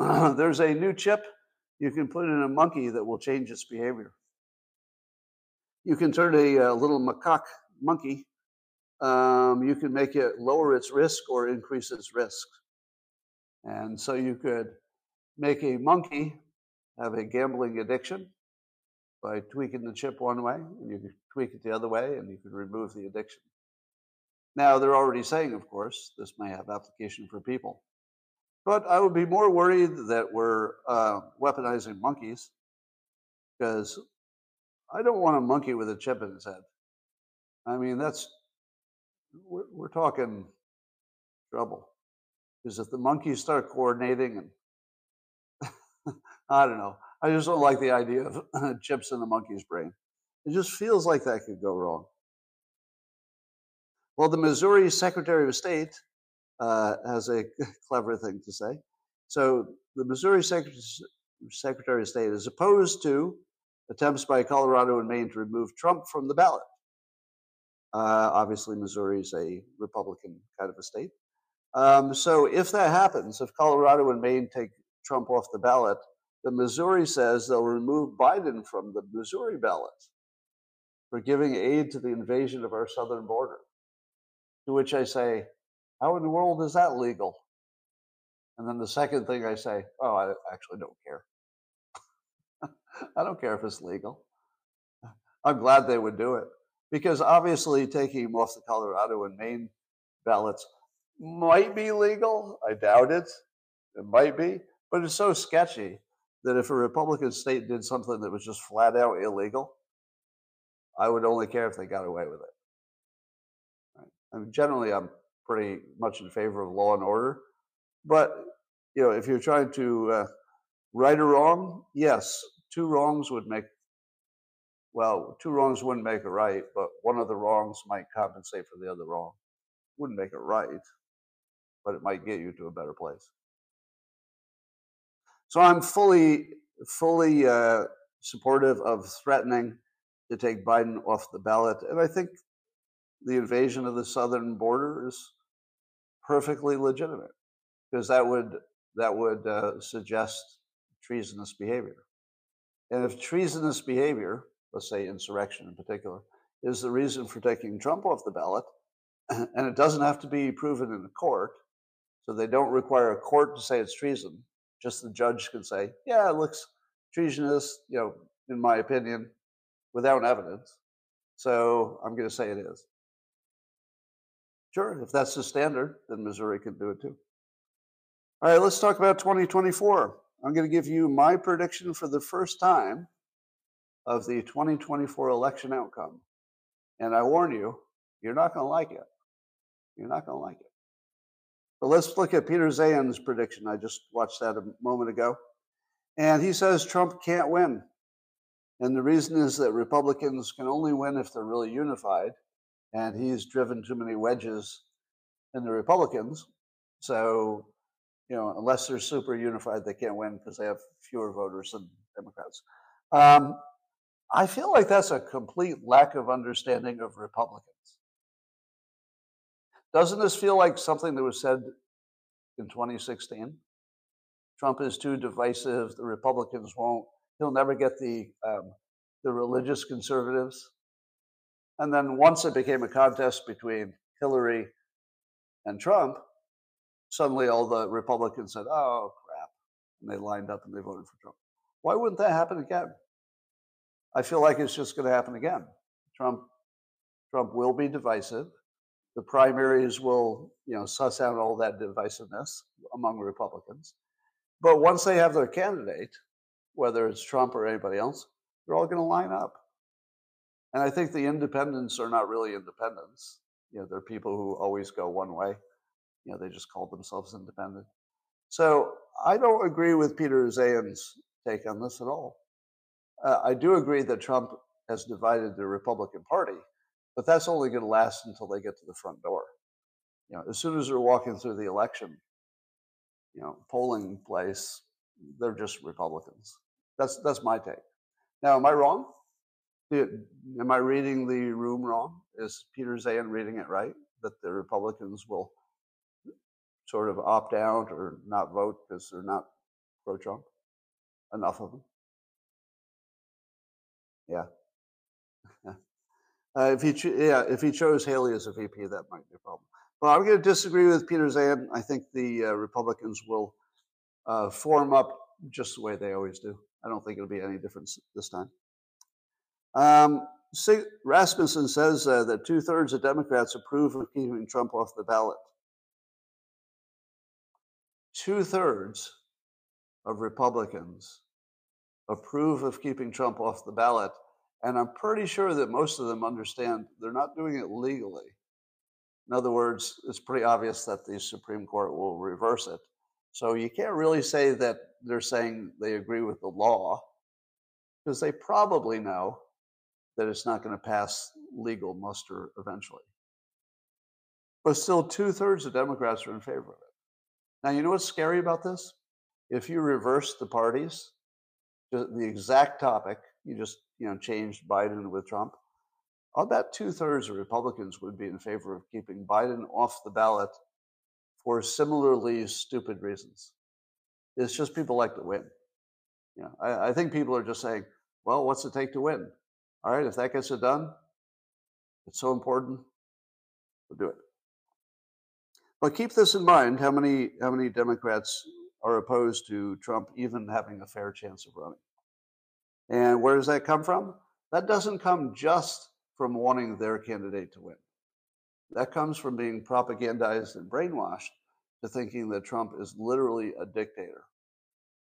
There's a new chip you can put in a monkey that will change its behavior. You can turn a, a little macaque monkey um, you can make it lower its risk or increase its risk. And so you could make a monkey have a gambling addiction by tweaking the chip one way, and you could tweak it the other way, and you could remove the addiction. Now, they're already saying, of course, this may have application for people. But I would be more worried that we're uh, weaponizing monkeys because I don't want a monkey with a chip in his head. I mean, that's we're, we're talking trouble. Because if the monkeys start coordinating and I don't know, I just don't like the idea of chips in the monkey's brain. It just feels like that could go wrong. Well, the Missouri Secretary of State uh, has a clever thing to say. So, the Missouri Secretary of State is opposed to attempts by Colorado and Maine to remove Trump from the ballot. Uh, obviously, Missouri is a Republican kind of a state. Um, so if that happens, if Colorado and Maine take Trump off the ballot, the Missouri says they'll remove Biden from the Missouri ballot for giving aid to the invasion of our southern border. To which I say, how in the world is that legal? And then the second thing I say, oh, I actually don't care. I don't care if it's legal. I'm glad they would do it because obviously taking him off the Colorado and Maine ballots might be legal. I doubt it. It might be, but it's so sketchy that if a Republican state did something that was just flat out illegal, I would only care if they got away with it. Right? I mean, generally, I'm pretty much in favor of law and order, but you know, if you're trying to uh, right or wrong, yes, two wrongs would make well, two wrongs wouldn't make a right, but one of the wrongs might compensate for the other wrong. Wouldn't make it right, but it might get you to a better place. So I'm fully, fully uh, supportive of threatening to take Biden off the ballot, and I think the invasion of the southern border is perfectly legitimate because that would that would uh, suggest treasonous behavior. And if treasonous behavior, let's say insurrection in particular, is the reason for taking Trump off the ballot, and it doesn't have to be proven in a court, so they don't require a court to say it's treason. Just the judge can say, yeah, it looks treasonous, you know, in my opinion, without evidence. So I'm going to say it is. Sure, if that's the standard, then Missouri can do it too. All right, let's talk about 2024. I'm going to give you my prediction for the first time of the 2024 election outcome. And I warn you, you're not going to like it. You're not going to like it. But let's look at Peter Zeihan's prediction. I just watched that a moment ago. And he says Trump can't win. And the reason is that Republicans can only win if they're really unified. And he's driven too many wedges in the Republicans. So you know, unless they're super unified, they can't win because they have fewer voters than Democrats. Um, I feel like that's a complete lack of understanding of Republicans. Doesn't this feel like something that was said in 2016? Trump is too divisive. The Republicans won't. He'll never get the um, the religious conservatives. And then once it became a contest between Hillary and Trump, suddenly all the Republicans said, oh, crap. And they lined up and they voted for Trump. Why wouldn't that happen again? I feel like it's just going to happen again. Trump, Trump will be divisive. The primaries will, you know, suss out all that divisiveness among Republicans. But once they have their candidate, whether it's Trump or anybody else, they're all going to line up. And I think the independents are not really independents. You know, they're people who always go one way you know, they just call themselves independent. So I don't agree with Peter Zeihan's take on this at all. Uh, I do agree that Trump has divided the Republican Party, but that's only going to last until they get to the front door. You know, as soon as they're walking through the election, you know, polling place, they're just Republicans. That's that's my take. Now, am I wrong? Am I reading the room wrong? Is Peter Zeihan reading it right? That the Republicans will sort of opt out or not vote because they're not pro Trump. Enough of them. Yeah. uh, if he cho- yeah, if he chose Haley as a VP, that might be a problem. Well, I'm going to disagree with Peter Zeihan. I think the uh, Republicans will uh, form up just the way they always do. I don't think it'll be any difference this time. Um, Rasmussen says uh, that two thirds of Democrats approve of keeping Trump off the ballot two thirds of Republicans approve of keeping Trump off the ballot. And I'm pretty sure that most of them understand they're not doing it legally. In other words, it's pretty obvious that the Supreme Court will reverse it. So you can't really say that they're saying they agree with the law because they probably know that it's not going to pass legal muster eventually. But still, two thirds of Democrats are in favor of it. Now, you know what's scary about this? If you reverse the parties, the exact topic, you just you know changed Biden with Trump, I'll bet two thirds of Republicans would be in favor of keeping Biden off the ballot for similarly stupid reasons. It's just people like to win. You know, I, I think people are just saying, well, what's it take to win? All right, if that gets it done, it's so important, we'll do it. But keep this in mind: how many how many Democrats are opposed to Trump even having a fair chance of running? And where does that come from? That doesn't come just from wanting their candidate to win. That comes from being propagandized and brainwashed to thinking that Trump is literally a dictator,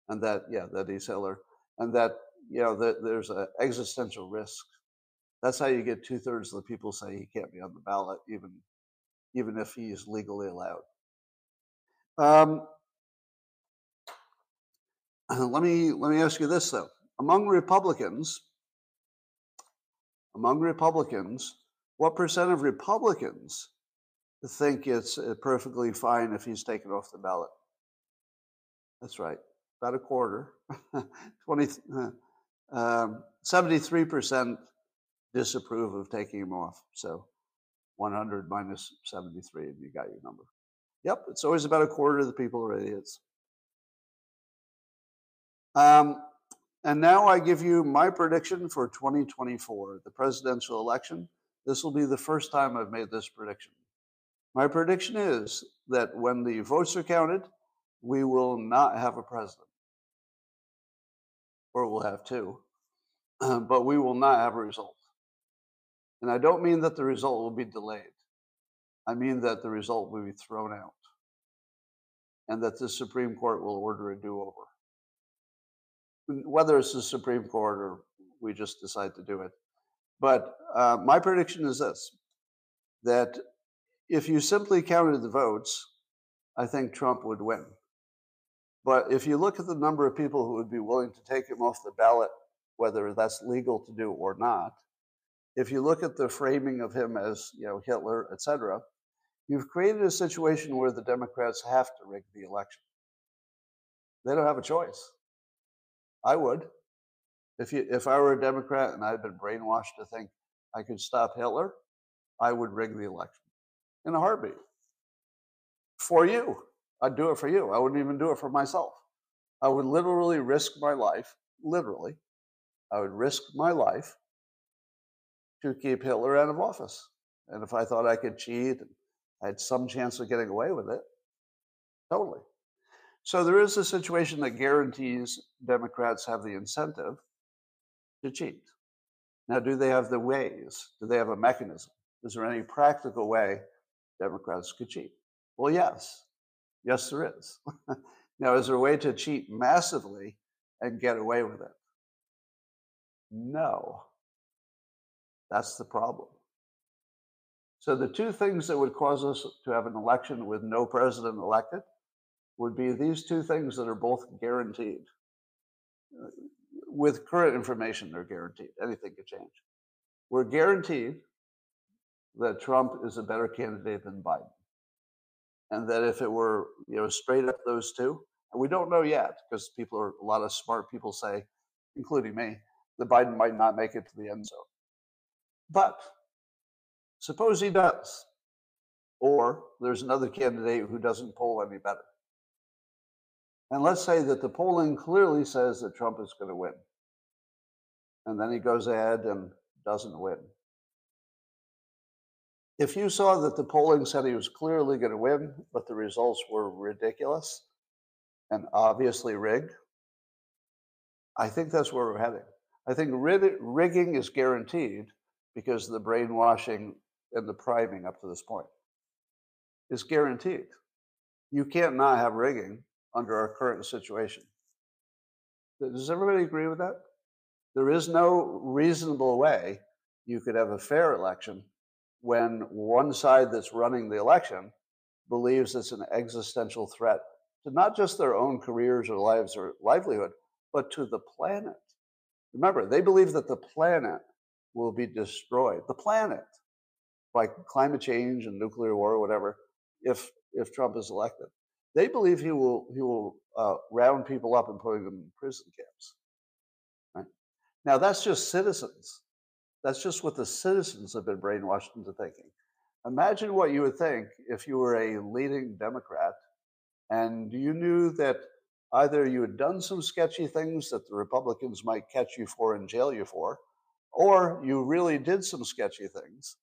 and that yeah, that he's Hitler, and that you know that there's an existential risk. That's how you get two thirds of the people say he can't be on the ballot, even even if he's legally allowed. Um, let me let me ask you this though: among Republicans, among Republicans, what percent of Republicans think it's uh, perfectly fine if he's taken off the ballot? That's right, about a quarter. 20, um, 73% disapprove of taking him off. So 100 minus 73, and you got your number. Yep, it's always about a quarter of the people are idiots. Um, and now I give you my prediction for 2024, the presidential election. This will be the first time I've made this prediction. My prediction is that when the votes are counted, we will not have a president, or we'll have two, but we will not have a result. And I don't mean that the result will be delayed. I mean that the result will be thrown out and that the Supreme Court will order a do over whether it's the Supreme Court or we just decide to do it. But uh, my prediction is this that if you simply counted the votes, I think Trump would win. But if you look at the number of people who would be willing to take him off the ballot, whether that's legal to do or not, if you look at the framing of him as you know Hitler, etc., you've created a situation where the Democrats have to rig the election. They don't have a choice. I would. If you if I were a Democrat and I'd been brainwashed to think I could stop Hitler, I would rig the election in a heartbeat. For you. I'd do it for you. I wouldn't even do it for myself. I would literally risk my life, literally. I would risk my life to keep Hitler out of office. And if I thought I could cheat and I had some chance of getting away with it, totally. So there is a situation that guarantees Democrats have the incentive to cheat. Now, do they have the ways? Do they have a mechanism? Is there any practical way Democrats could cheat? Well, yes. Yes, there is. now, is there a way to cheat massively and get away with it? No. That's the problem. So, the two things that would cause us to have an election with no president elected would be these two things that are both guaranteed. Uh, with current information, they're guaranteed. Anything could change. We're guaranteed that Trump is a better candidate than Biden. And that if it were, you know, straight up those two, and we don't know yet, because people are a lot of smart people say, including me, that Biden might not make it to the end zone. But suppose he does, or there's another candidate who doesn't poll any better. And let's say that the polling clearly says that Trump is going to win. And then he goes ahead and doesn't win. If you saw that the polling said he was clearly going to win, but the results were ridiculous and obviously rigged, I think that's where we're heading. I think rigging is guaranteed because the brainwashing and the priming up to this point is guaranteed. You can't not have rigging under our current situation. Does everybody agree with that? There is no reasonable way you could have a fair election when one side that's running the election believes it's an existential threat to not just their own careers or lives or livelihood, but to the planet. Remember, they believe that the planet will be destroyed. The planet, by climate change and nuclear war or whatever, if if Trump is elected. They believe he will he will uh, round people up and put them in prison camps. Right? Now, that's just citizens. That's just what the citizens have been brainwashed into thinking. Imagine what you would think if you were a leading Democrat and you knew that either you had done some sketchy things that the Republicans might catch you for and jail you for, or you really did some sketchy things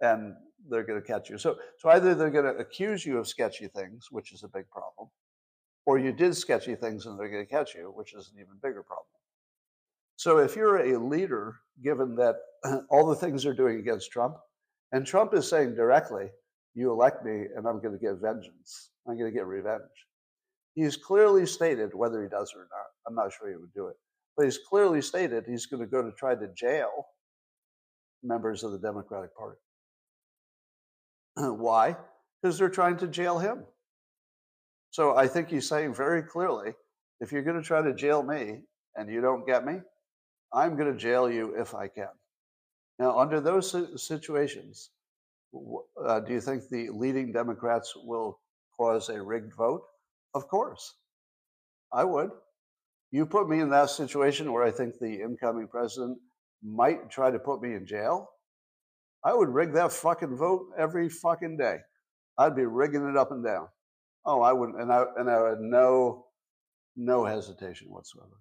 and they're going to catch you. So, so either they're going to accuse you of sketchy things, which is a big problem, or you did sketchy things and they're going to catch you, which is an even bigger problem. So if you're a leader, given that all the things they're doing against Trump, and Trump is saying directly, you elect me and I'm going to get vengeance. I'm going to get revenge. He's clearly stated, whether he does or not, I'm not sure he would do it, but he's clearly stated he's going to go to try to jail members of the Democratic Party. Why? Because they're trying to jail him. So I think he's saying very clearly if you're going to try to jail me and you don't get me, I'm going to jail you if I can. Now, under those situations, uh, do you think the leading Democrats will cause a rigged vote? Of course. I would. You put me in that situation where I think the incoming president might try to put me in jail. I would rig that fucking vote every fucking day. I'd be rigging it up and down. Oh, I wouldn't, and I and I had no no hesitation whatsoever.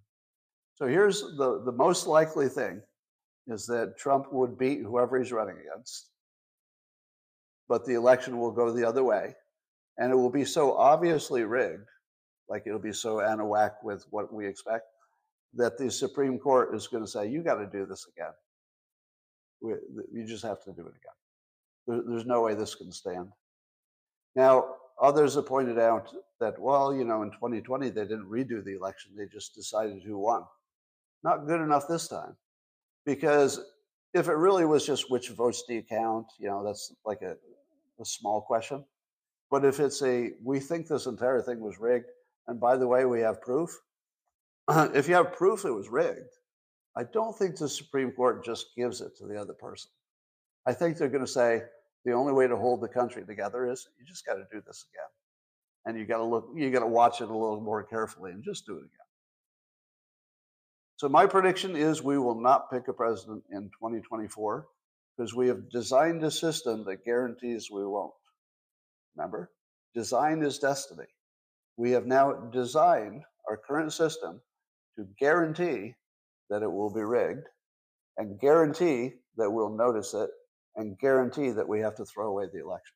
So here's the the most likely thing is that Trump would beat whoever he's running against, but the election will go the other way, and it will be so obviously rigged, like it'll be so out of whack with what we expect, that the Supreme Court is going to say, "You got to do this again. You just have to do it again. There's no way this can stand." Now, others have pointed out that, well, you know, in 2020 they didn't redo the election; they just decided who won. Not good enough this time because if it really was just which votes do you count, you know, that's like a, a small question. But if it's a, we think this entire thing was rigged, and by the way, we have proof. if you have proof it was rigged, I don't think the Supreme Court just gives it to the other person. I think they're going to say the only way to hold the country together is you just got to do this again. And you got to look, you got to watch it a little more carefully and just do it again. So my prediction is we will not pick a president in 2024 because we have designed a system that guarantees we won't. Remember, design is destiny. We have now designed our current system to guarantee that it will be rigged and guarantee that we'll notice it and guarantee that we have to throw away the election.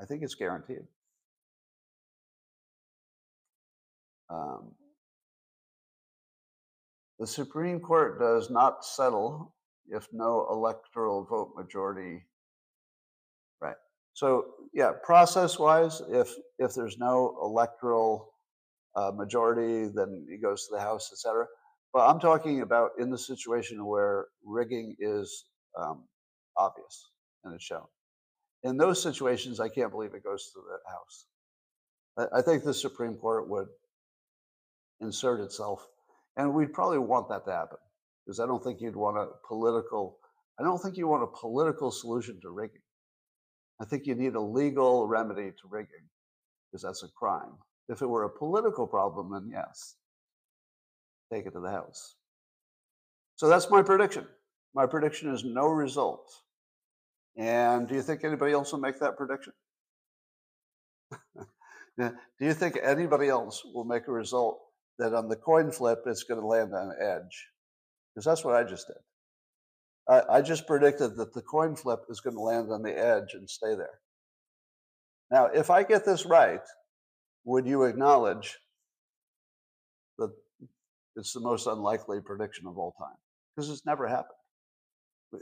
I think it's guaranteed. Um, the Supreme Court does not settle if no electoral vote majority. Right. So yeah, process-wise, if if there's no electoral uh, majority, then it goes to the House, etc. But I'm talking about in the situation where rigging is um, obvious and it's shown. In those situations, I can't believe it goes to the House. I, I think the Supreme Court would insert itself and we'd probably want that to happen because I don't think you'd want a political, I don't think you want a political solution to rigging. I think you need a legal remedy to rigging because that's a crime. If it were a political problem, then yes, take it to the House. So that's my prediction. My prediction is no result. And do you think anybody else will make that prediction? do you think anybody else will make a result that on the coin flip, it's going to land on edge. Because that's what I just did. I, I just predicted that the coin flip is going to land on the edge and stay there. Now, if I get this right, would you acknowledge that it's the most unlikely prediction of all time? Because it's never happened.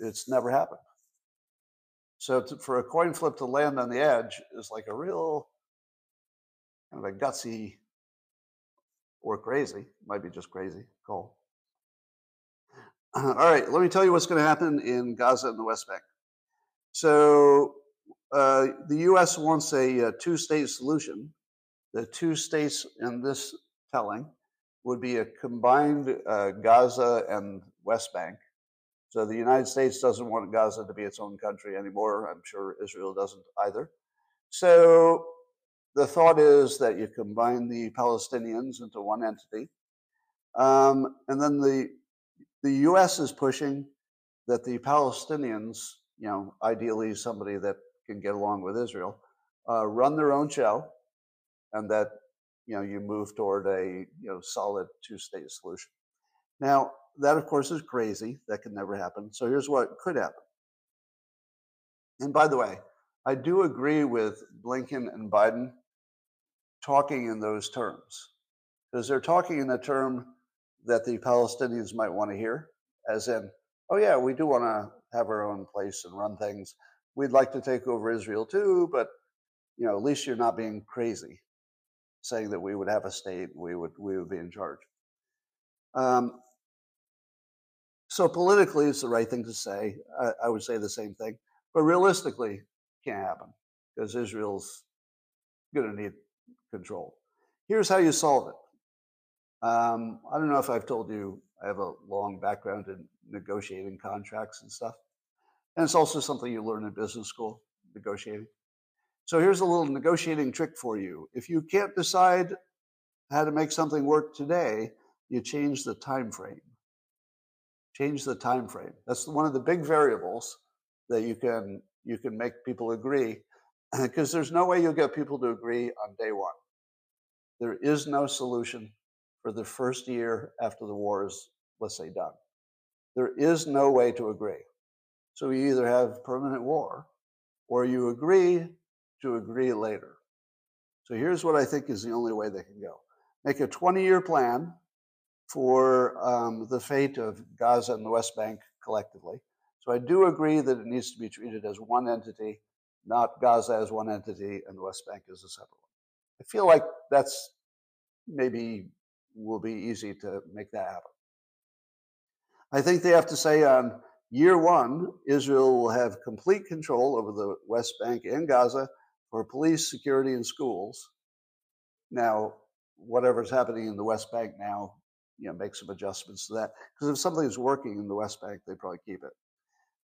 It's never happened. So to, for a coin flip to land on the edge is like a real kind of a gutsy or crazy. Might be just crazy. Call. All right, let me tell you what's going to happen in Gaza and the West Bank. So, uh, the U.S. wants a, a uh, two state solution. The two states in this telling would be a combined uh, Gaza and West Bank. So, the United States doesn't want Gaza to be its own country anymore. I'm sure Israel doesn't either. So, the thought is that you combine the Palestinians into one entity. Um, and then the the U.S. is pushing that the Palestinians, you know, ideally somebody that can get along with Israel, uh, run their own show, and that you know you move toward a you know solid two-state solution. Now that of course is crazy. That can never happen. So here's what could happen. And by the way, I do agree with Blinken and Biden talking in those terms because they're talking in a term that the Palestinians might want to hear, as in, oh, yeah, we do want to have our own place and run things. We'd like to take over Israel too, but you know, at least you're not being crazy, saying that we would have a state, we would we would be in charge. Um, so politically, it's the right thing to say. I, I would say the same thing, but realistically, can't happen because Israel's going to need control. Here's how you solve it. Um, I don't know if I've told you, I have a long background in negotiating contracts and stuff. And it's also something you learn in business school, negotiating. So here's a little negotiating trick for you. If you can't decide how to make something work today, you change the time frame. Change the time frame. That's one of the big variables that you can you can make people agree because there's no way you'll get people to agree on day one. There is no solution for the first year after the war is, let's say, done. There is no way to agree. So you either have permanent war or you agree to agree later. So here's what I think is the only way they can go make a 20 year plan for um, the fate of Gaza and the West Bank collectively. So I do agree that it needs to be treated as one entity, not Gaza as one entity and the West Bank as a separate. I feel like that's maybe will be easy to make that happen. I think they have to say on year one, Israel will have complete control over the West Bank and Gaza for police, security, and schools. Now, whatever's happening in the West Bank now, you know, make some adjustments to that. Because if something is working in the West Bank, they probably keep it.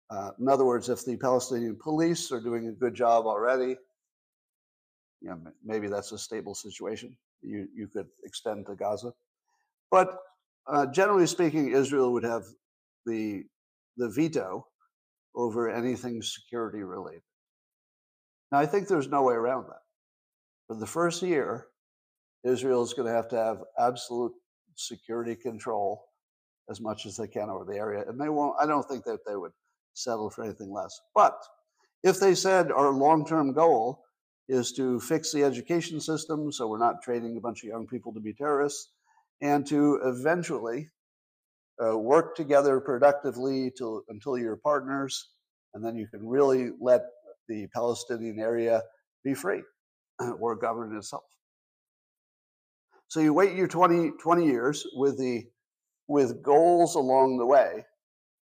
Uh, in other words, if the Palestinian police are doing a good job already, you know, maybe that's a stable situation. You you could extend to Gaza, but uh, generally speaking, Israel would have the the veto over anything security related. Now, I think there's no way around that. For the first year, Israel is going to have to have absolute security control as much as they can over the area, and they won't. I don't think that they would settle for anything less. But if they said our long-term goal is to fix the education system so we're not training a bunch of young people to be terrorists, and to eventually uh, work together productively till, until you're partners, and then you can really let the Palestinian area be free or govern itself. So you wait your 20, 20 years with the with goals along the way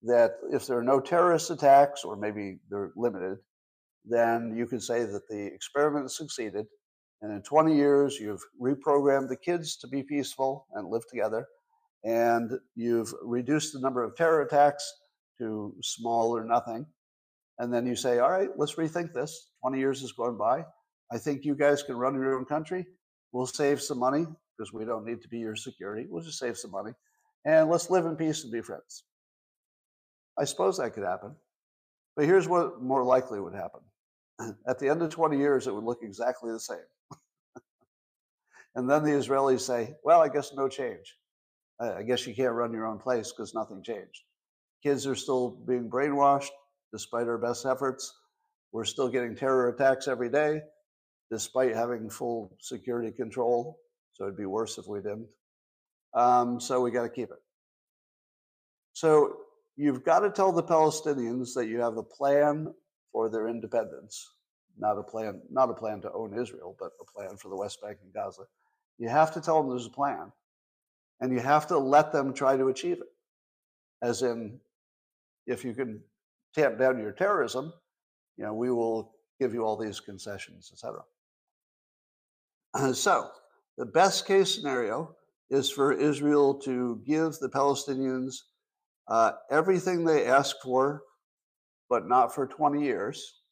that if there are no terrorist attacks or maybe they're limited, then you can say that the experiment succeeded. And in 20 years, you've reprogrammed the kids to be peaceful and live together. And you've reduced the number of terror attacks to small or nothing. And then you say, all right, let's rethink this. 20 years has gone by. I think you guys can run your own country. We'll save some money because we don't need to be your security. We'll just save some money. And let's live in peace and be friends. I suppose that could happen. But here's what more likely would happen. At the end of 20 years, it would look exactly the same. and then the Israelis say, well, I guess no change. I guess you can't run your own place because nothing changed. Kids are still being brainwashed despite our best efforts. We're still getting terror attacks every day despite having full security control. So it'd be worse if we didn't. Um, so we got to keep it. So you've got to tell the Palestinians that you have a plan for their independence, not a plan, not a plan to own Israel, but a plan for the West Bank and Gaza. You have to tell them there's a plan, and you have to let them try to achieve it. As in, if you can tamp down your terrorism, you know, we will give you all these concessions, etc. So, the best case scenario is for Israel to give the Palestinians uh, everything they ask for, but not for 20 years,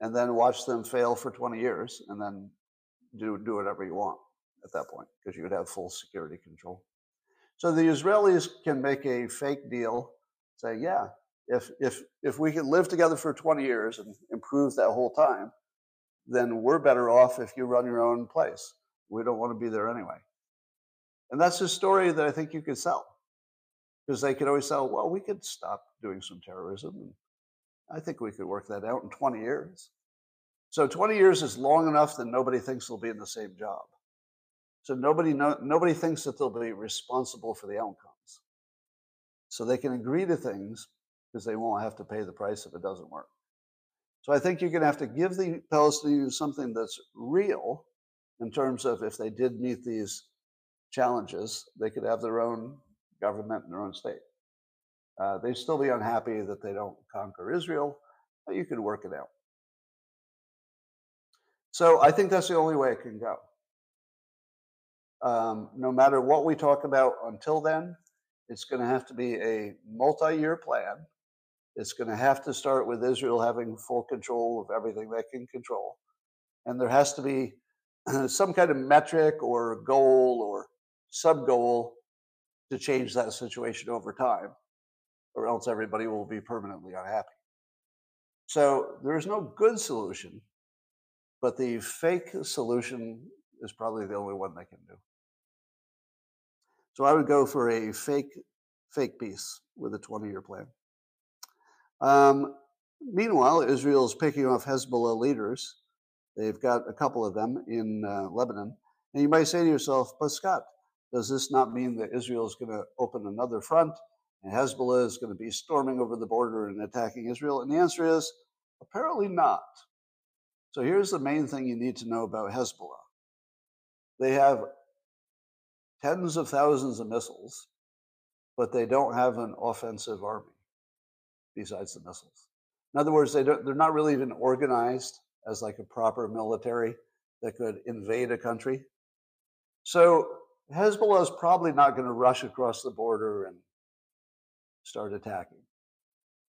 and then watch them fail for 20 years, and then do do whatever you want at that point because you would have full security control. So the Israelis can make a fake deal, say, yeah, if if if we can live together for 20 years and improve that whole time, then we're better off if you run your own place. We don't want to be there anyway. And that's a story that I think you could sell. Because they could always sell, oh, well, we could stop doing some terrorism. I think we could work that out in 20 years. So 20 years is long enough that nobody thinks they'll be in the same job. So nobody no, nobody thinks that they'll be responsible for the outcomes. So they can agree to things because they won't have to pay the price if it doesn't work. So I think you're going to have to give the Palestinians something that's real in terms of if they did meet these challenges, they could have their own government and their own state. Uh, they'd still be unhappy that they don't conquer Israel, but you could work it out. So I think that's the only way it can go. Um, no matter what we talk about until then, it's going to have to be a multi year plan. It's going to have to start with Israel having full control of everything they can control. And there has to be some kind of metric or goal or sub goal to change that situation over time, or else everybody will be permanently unhappy. So there is no good solution, but the fake solution is probably the only one they can do. So I would go for a fake fake peace with a 20 year plan. Um, meanwhile, Israel is picking off Hezbollah leaders. They've got a couple of them in uh, Lebanon. And you might say to yourself, but Scott, does this not mean that Israel is going to open another front and Hezbollah is going to be storming over the border and attacking Israel? And the answer is apparently not. So here's the main thing you need to know about Hezbollah they have tens of thousands of missiles, but they don't have an offensive army besides the missiles. In other words, they don't, they're not really even organized as like a proper military that could invade a country. So Hezbollah is probably not going to rush across the border and start attacking.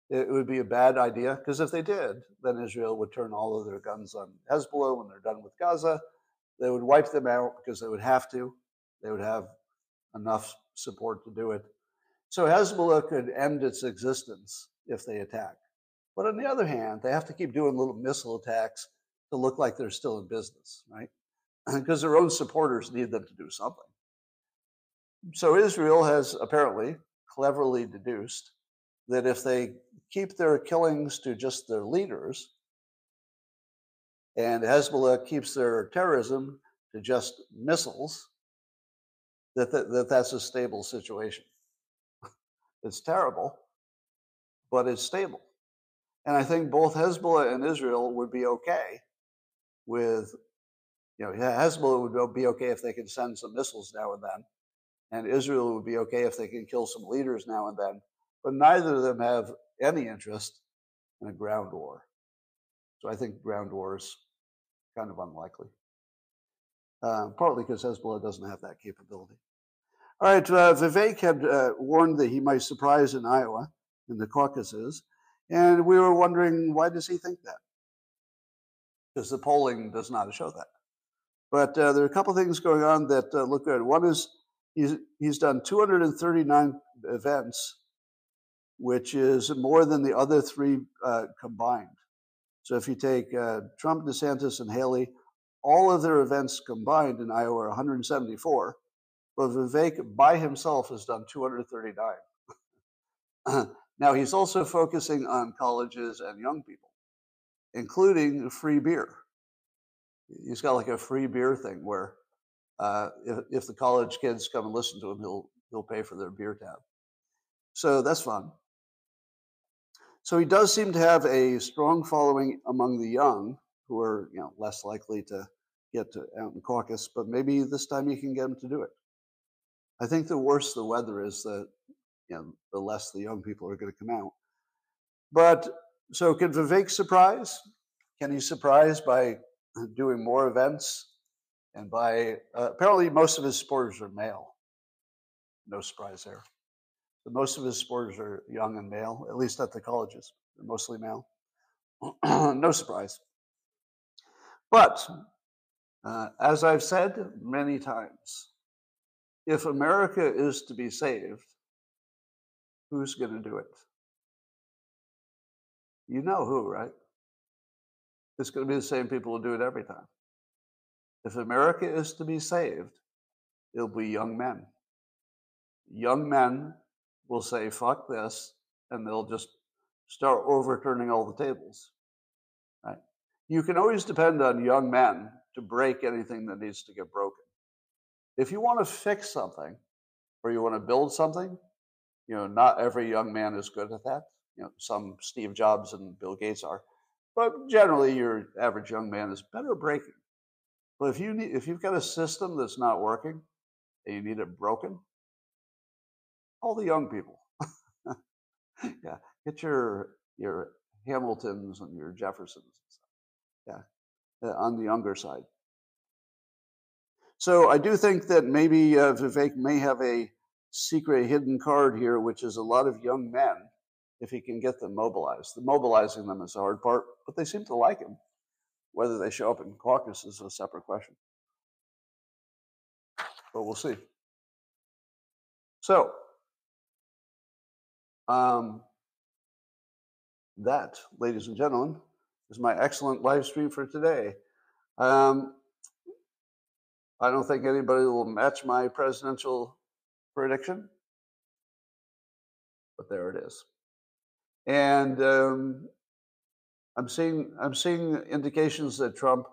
It would be a bad idea because if they did, then Israel would turn all of their guns on Hezbollah when they're done with Gaza. They would wipe them out because they would have to. They would have enough support to do it. So Hezbollah could end its existence if they attack. But on the other hand, they have to keep doing little missile attacks to look like they're still in business, right? because their own supporters need them to do something. So Israel has apparently cleverly deduced that if they keep their killings to just their leaders, and Hezbollah keeps their terrorism to just missiles, that, that, that that's a stable situation. it's terrible, but it's stable. And I think both Hezbollah and Israel would be okay with, you know, Hezbollah would be okay if they could send some missiles now and then, and Israel would be okay if they can kill some leaders now and then. But neither of them have any interest in a ground war. So I think ground war is kind of unlikely. Uh, partly because Hezbollah doesn't have that capability. All right, uh, Vivek had uh, warned that he might surprise in Iowa, in the caucuses, and we were wondering why does he think that? Because the polling does not show that. But uh, there are a couple things going on that uh, look good. One is he's he's done 239 events, which is more than the other three uh, combined. So if you take uh, Trump, DeSantis, and Haley, all of their events combined in Iowa are 174, but Vivek by himself has done 239. now he's also focusing on colleges and young people, including free beer. He's got like a free beer thing where uh, if, if the college kids come and listen to him, he'll he'll pay for their beer tab. So that's fun. So he does seem to have a strong following among the young, who are you know less likely to get to, out in caucus. But maybe this time you can get them to do it. I think the worse the weather is, the you know the less the young people are going to come out. But so can Vivek surprise? Can he surprise by doing more events and by uh, apparently most of his supporters are male. No surprise there. So most of his supporters are young and male, at least at the colleges. They're mostly male. no surprise. But uh, as I've said many times, if America is to be saved, who's going to do it? You know who, right? It's going to be the same people who do it every time. If America is to be saved, it'll be young men. Young men will say, fuck this, and they'll just start overturning all the tables. Right? You can always depend on young men to break anything that needs to get broken. If you want to fix something or you want to build something, you know, not every young man is good at that. You know, some Steve Jobs and Bill Gates are, but generally your average young man is better breaking. But if you need, if you've got a system that's not working and you need it broken, all the young people. yeah, get your your Hamiltons and your Jeffersons. Yeah, uh, on the younger side. So I do think that maybe uh, Vivek may have a secret hidden card here, which is a lot of young men, if he can get them mobilized. The mobilizing them is the hard part, but they seem to like him. Whether they show up in caucus is a separate question. But we'll see. So, um, that, ladies and gentlemen, is my excellent live stream for today. Um, I don't think anybody will match my presidential prediction, but there it is. And um, I'm seeing I'm seeing indications that Trump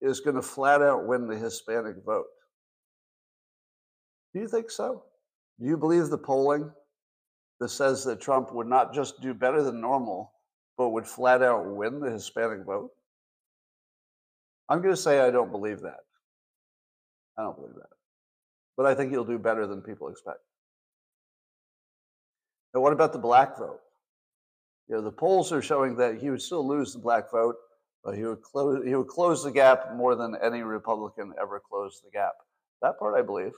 is going to flat out win the Hispanic vote. Do you think so? Do you believe the polling that says that Trump would not just do better than normal, but would flat out win the Hispanic vote? I'm going to say I don't believe that. I don't believe that. But I think he'll do better than people expect. Now, what about the black vote? You know, the polls are showing that he would still lose the black vote, but he would close he would close the gap more than any Republican ever closed the gap. That part I believe.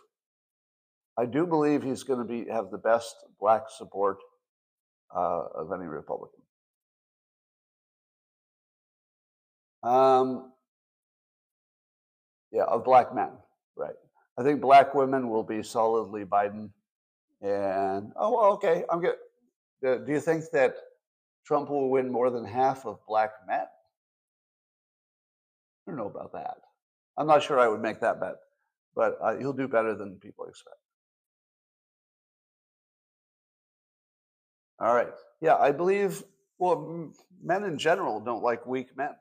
I do believe he's going to be have the best black support uh, of any Republican. Um, yeah, of black men. Right. I think black women will be solidly Biden. And oh, okay, I'm good. Do you think that Trump will win more than half of black men? I don't know about that. I'm not sure I would make that bet, but uh, he'll do better than people expect. All right. Yeah, I believe, well, men in general don't like weak men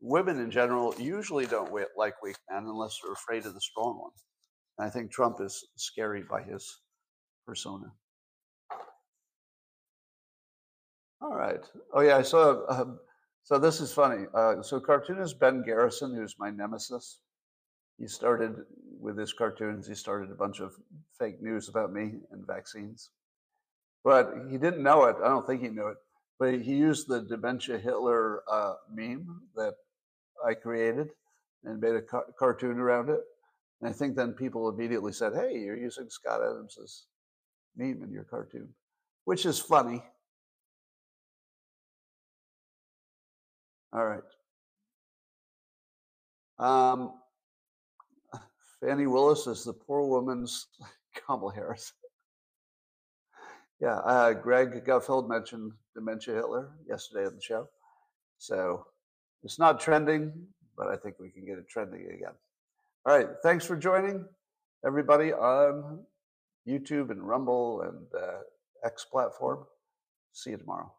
women in general usually don't like weak men unless they're afraid of the strong one. And I think Trump is scary by his persona. All right. Oh yeah, I saw. Uh, so this is funny. Uh, so cartoonist Ben Garrison, who's my nemesis, he started with his cartoons. He started a bunch of fake news about me and vaccines, but he didn't know it. I don't think he knew it. But he used the dementia Hitler uh, meme that I created and made a ca- cartoon around it. And I think then people immediately said, "Hey, you're using Scott Adams's meme in your cartoon," which is funny. All right. Um, Fani Willis is the poor woman's Kamala Harris. yeah, uh, Greg Gutfeld mentioned dementia Hitler yesterday on the show. So it's not trending, but I think we can get it trending again. All right. Thanks for joining everybody on YouTube and Rumble and uh, X platform. See you tomorrow.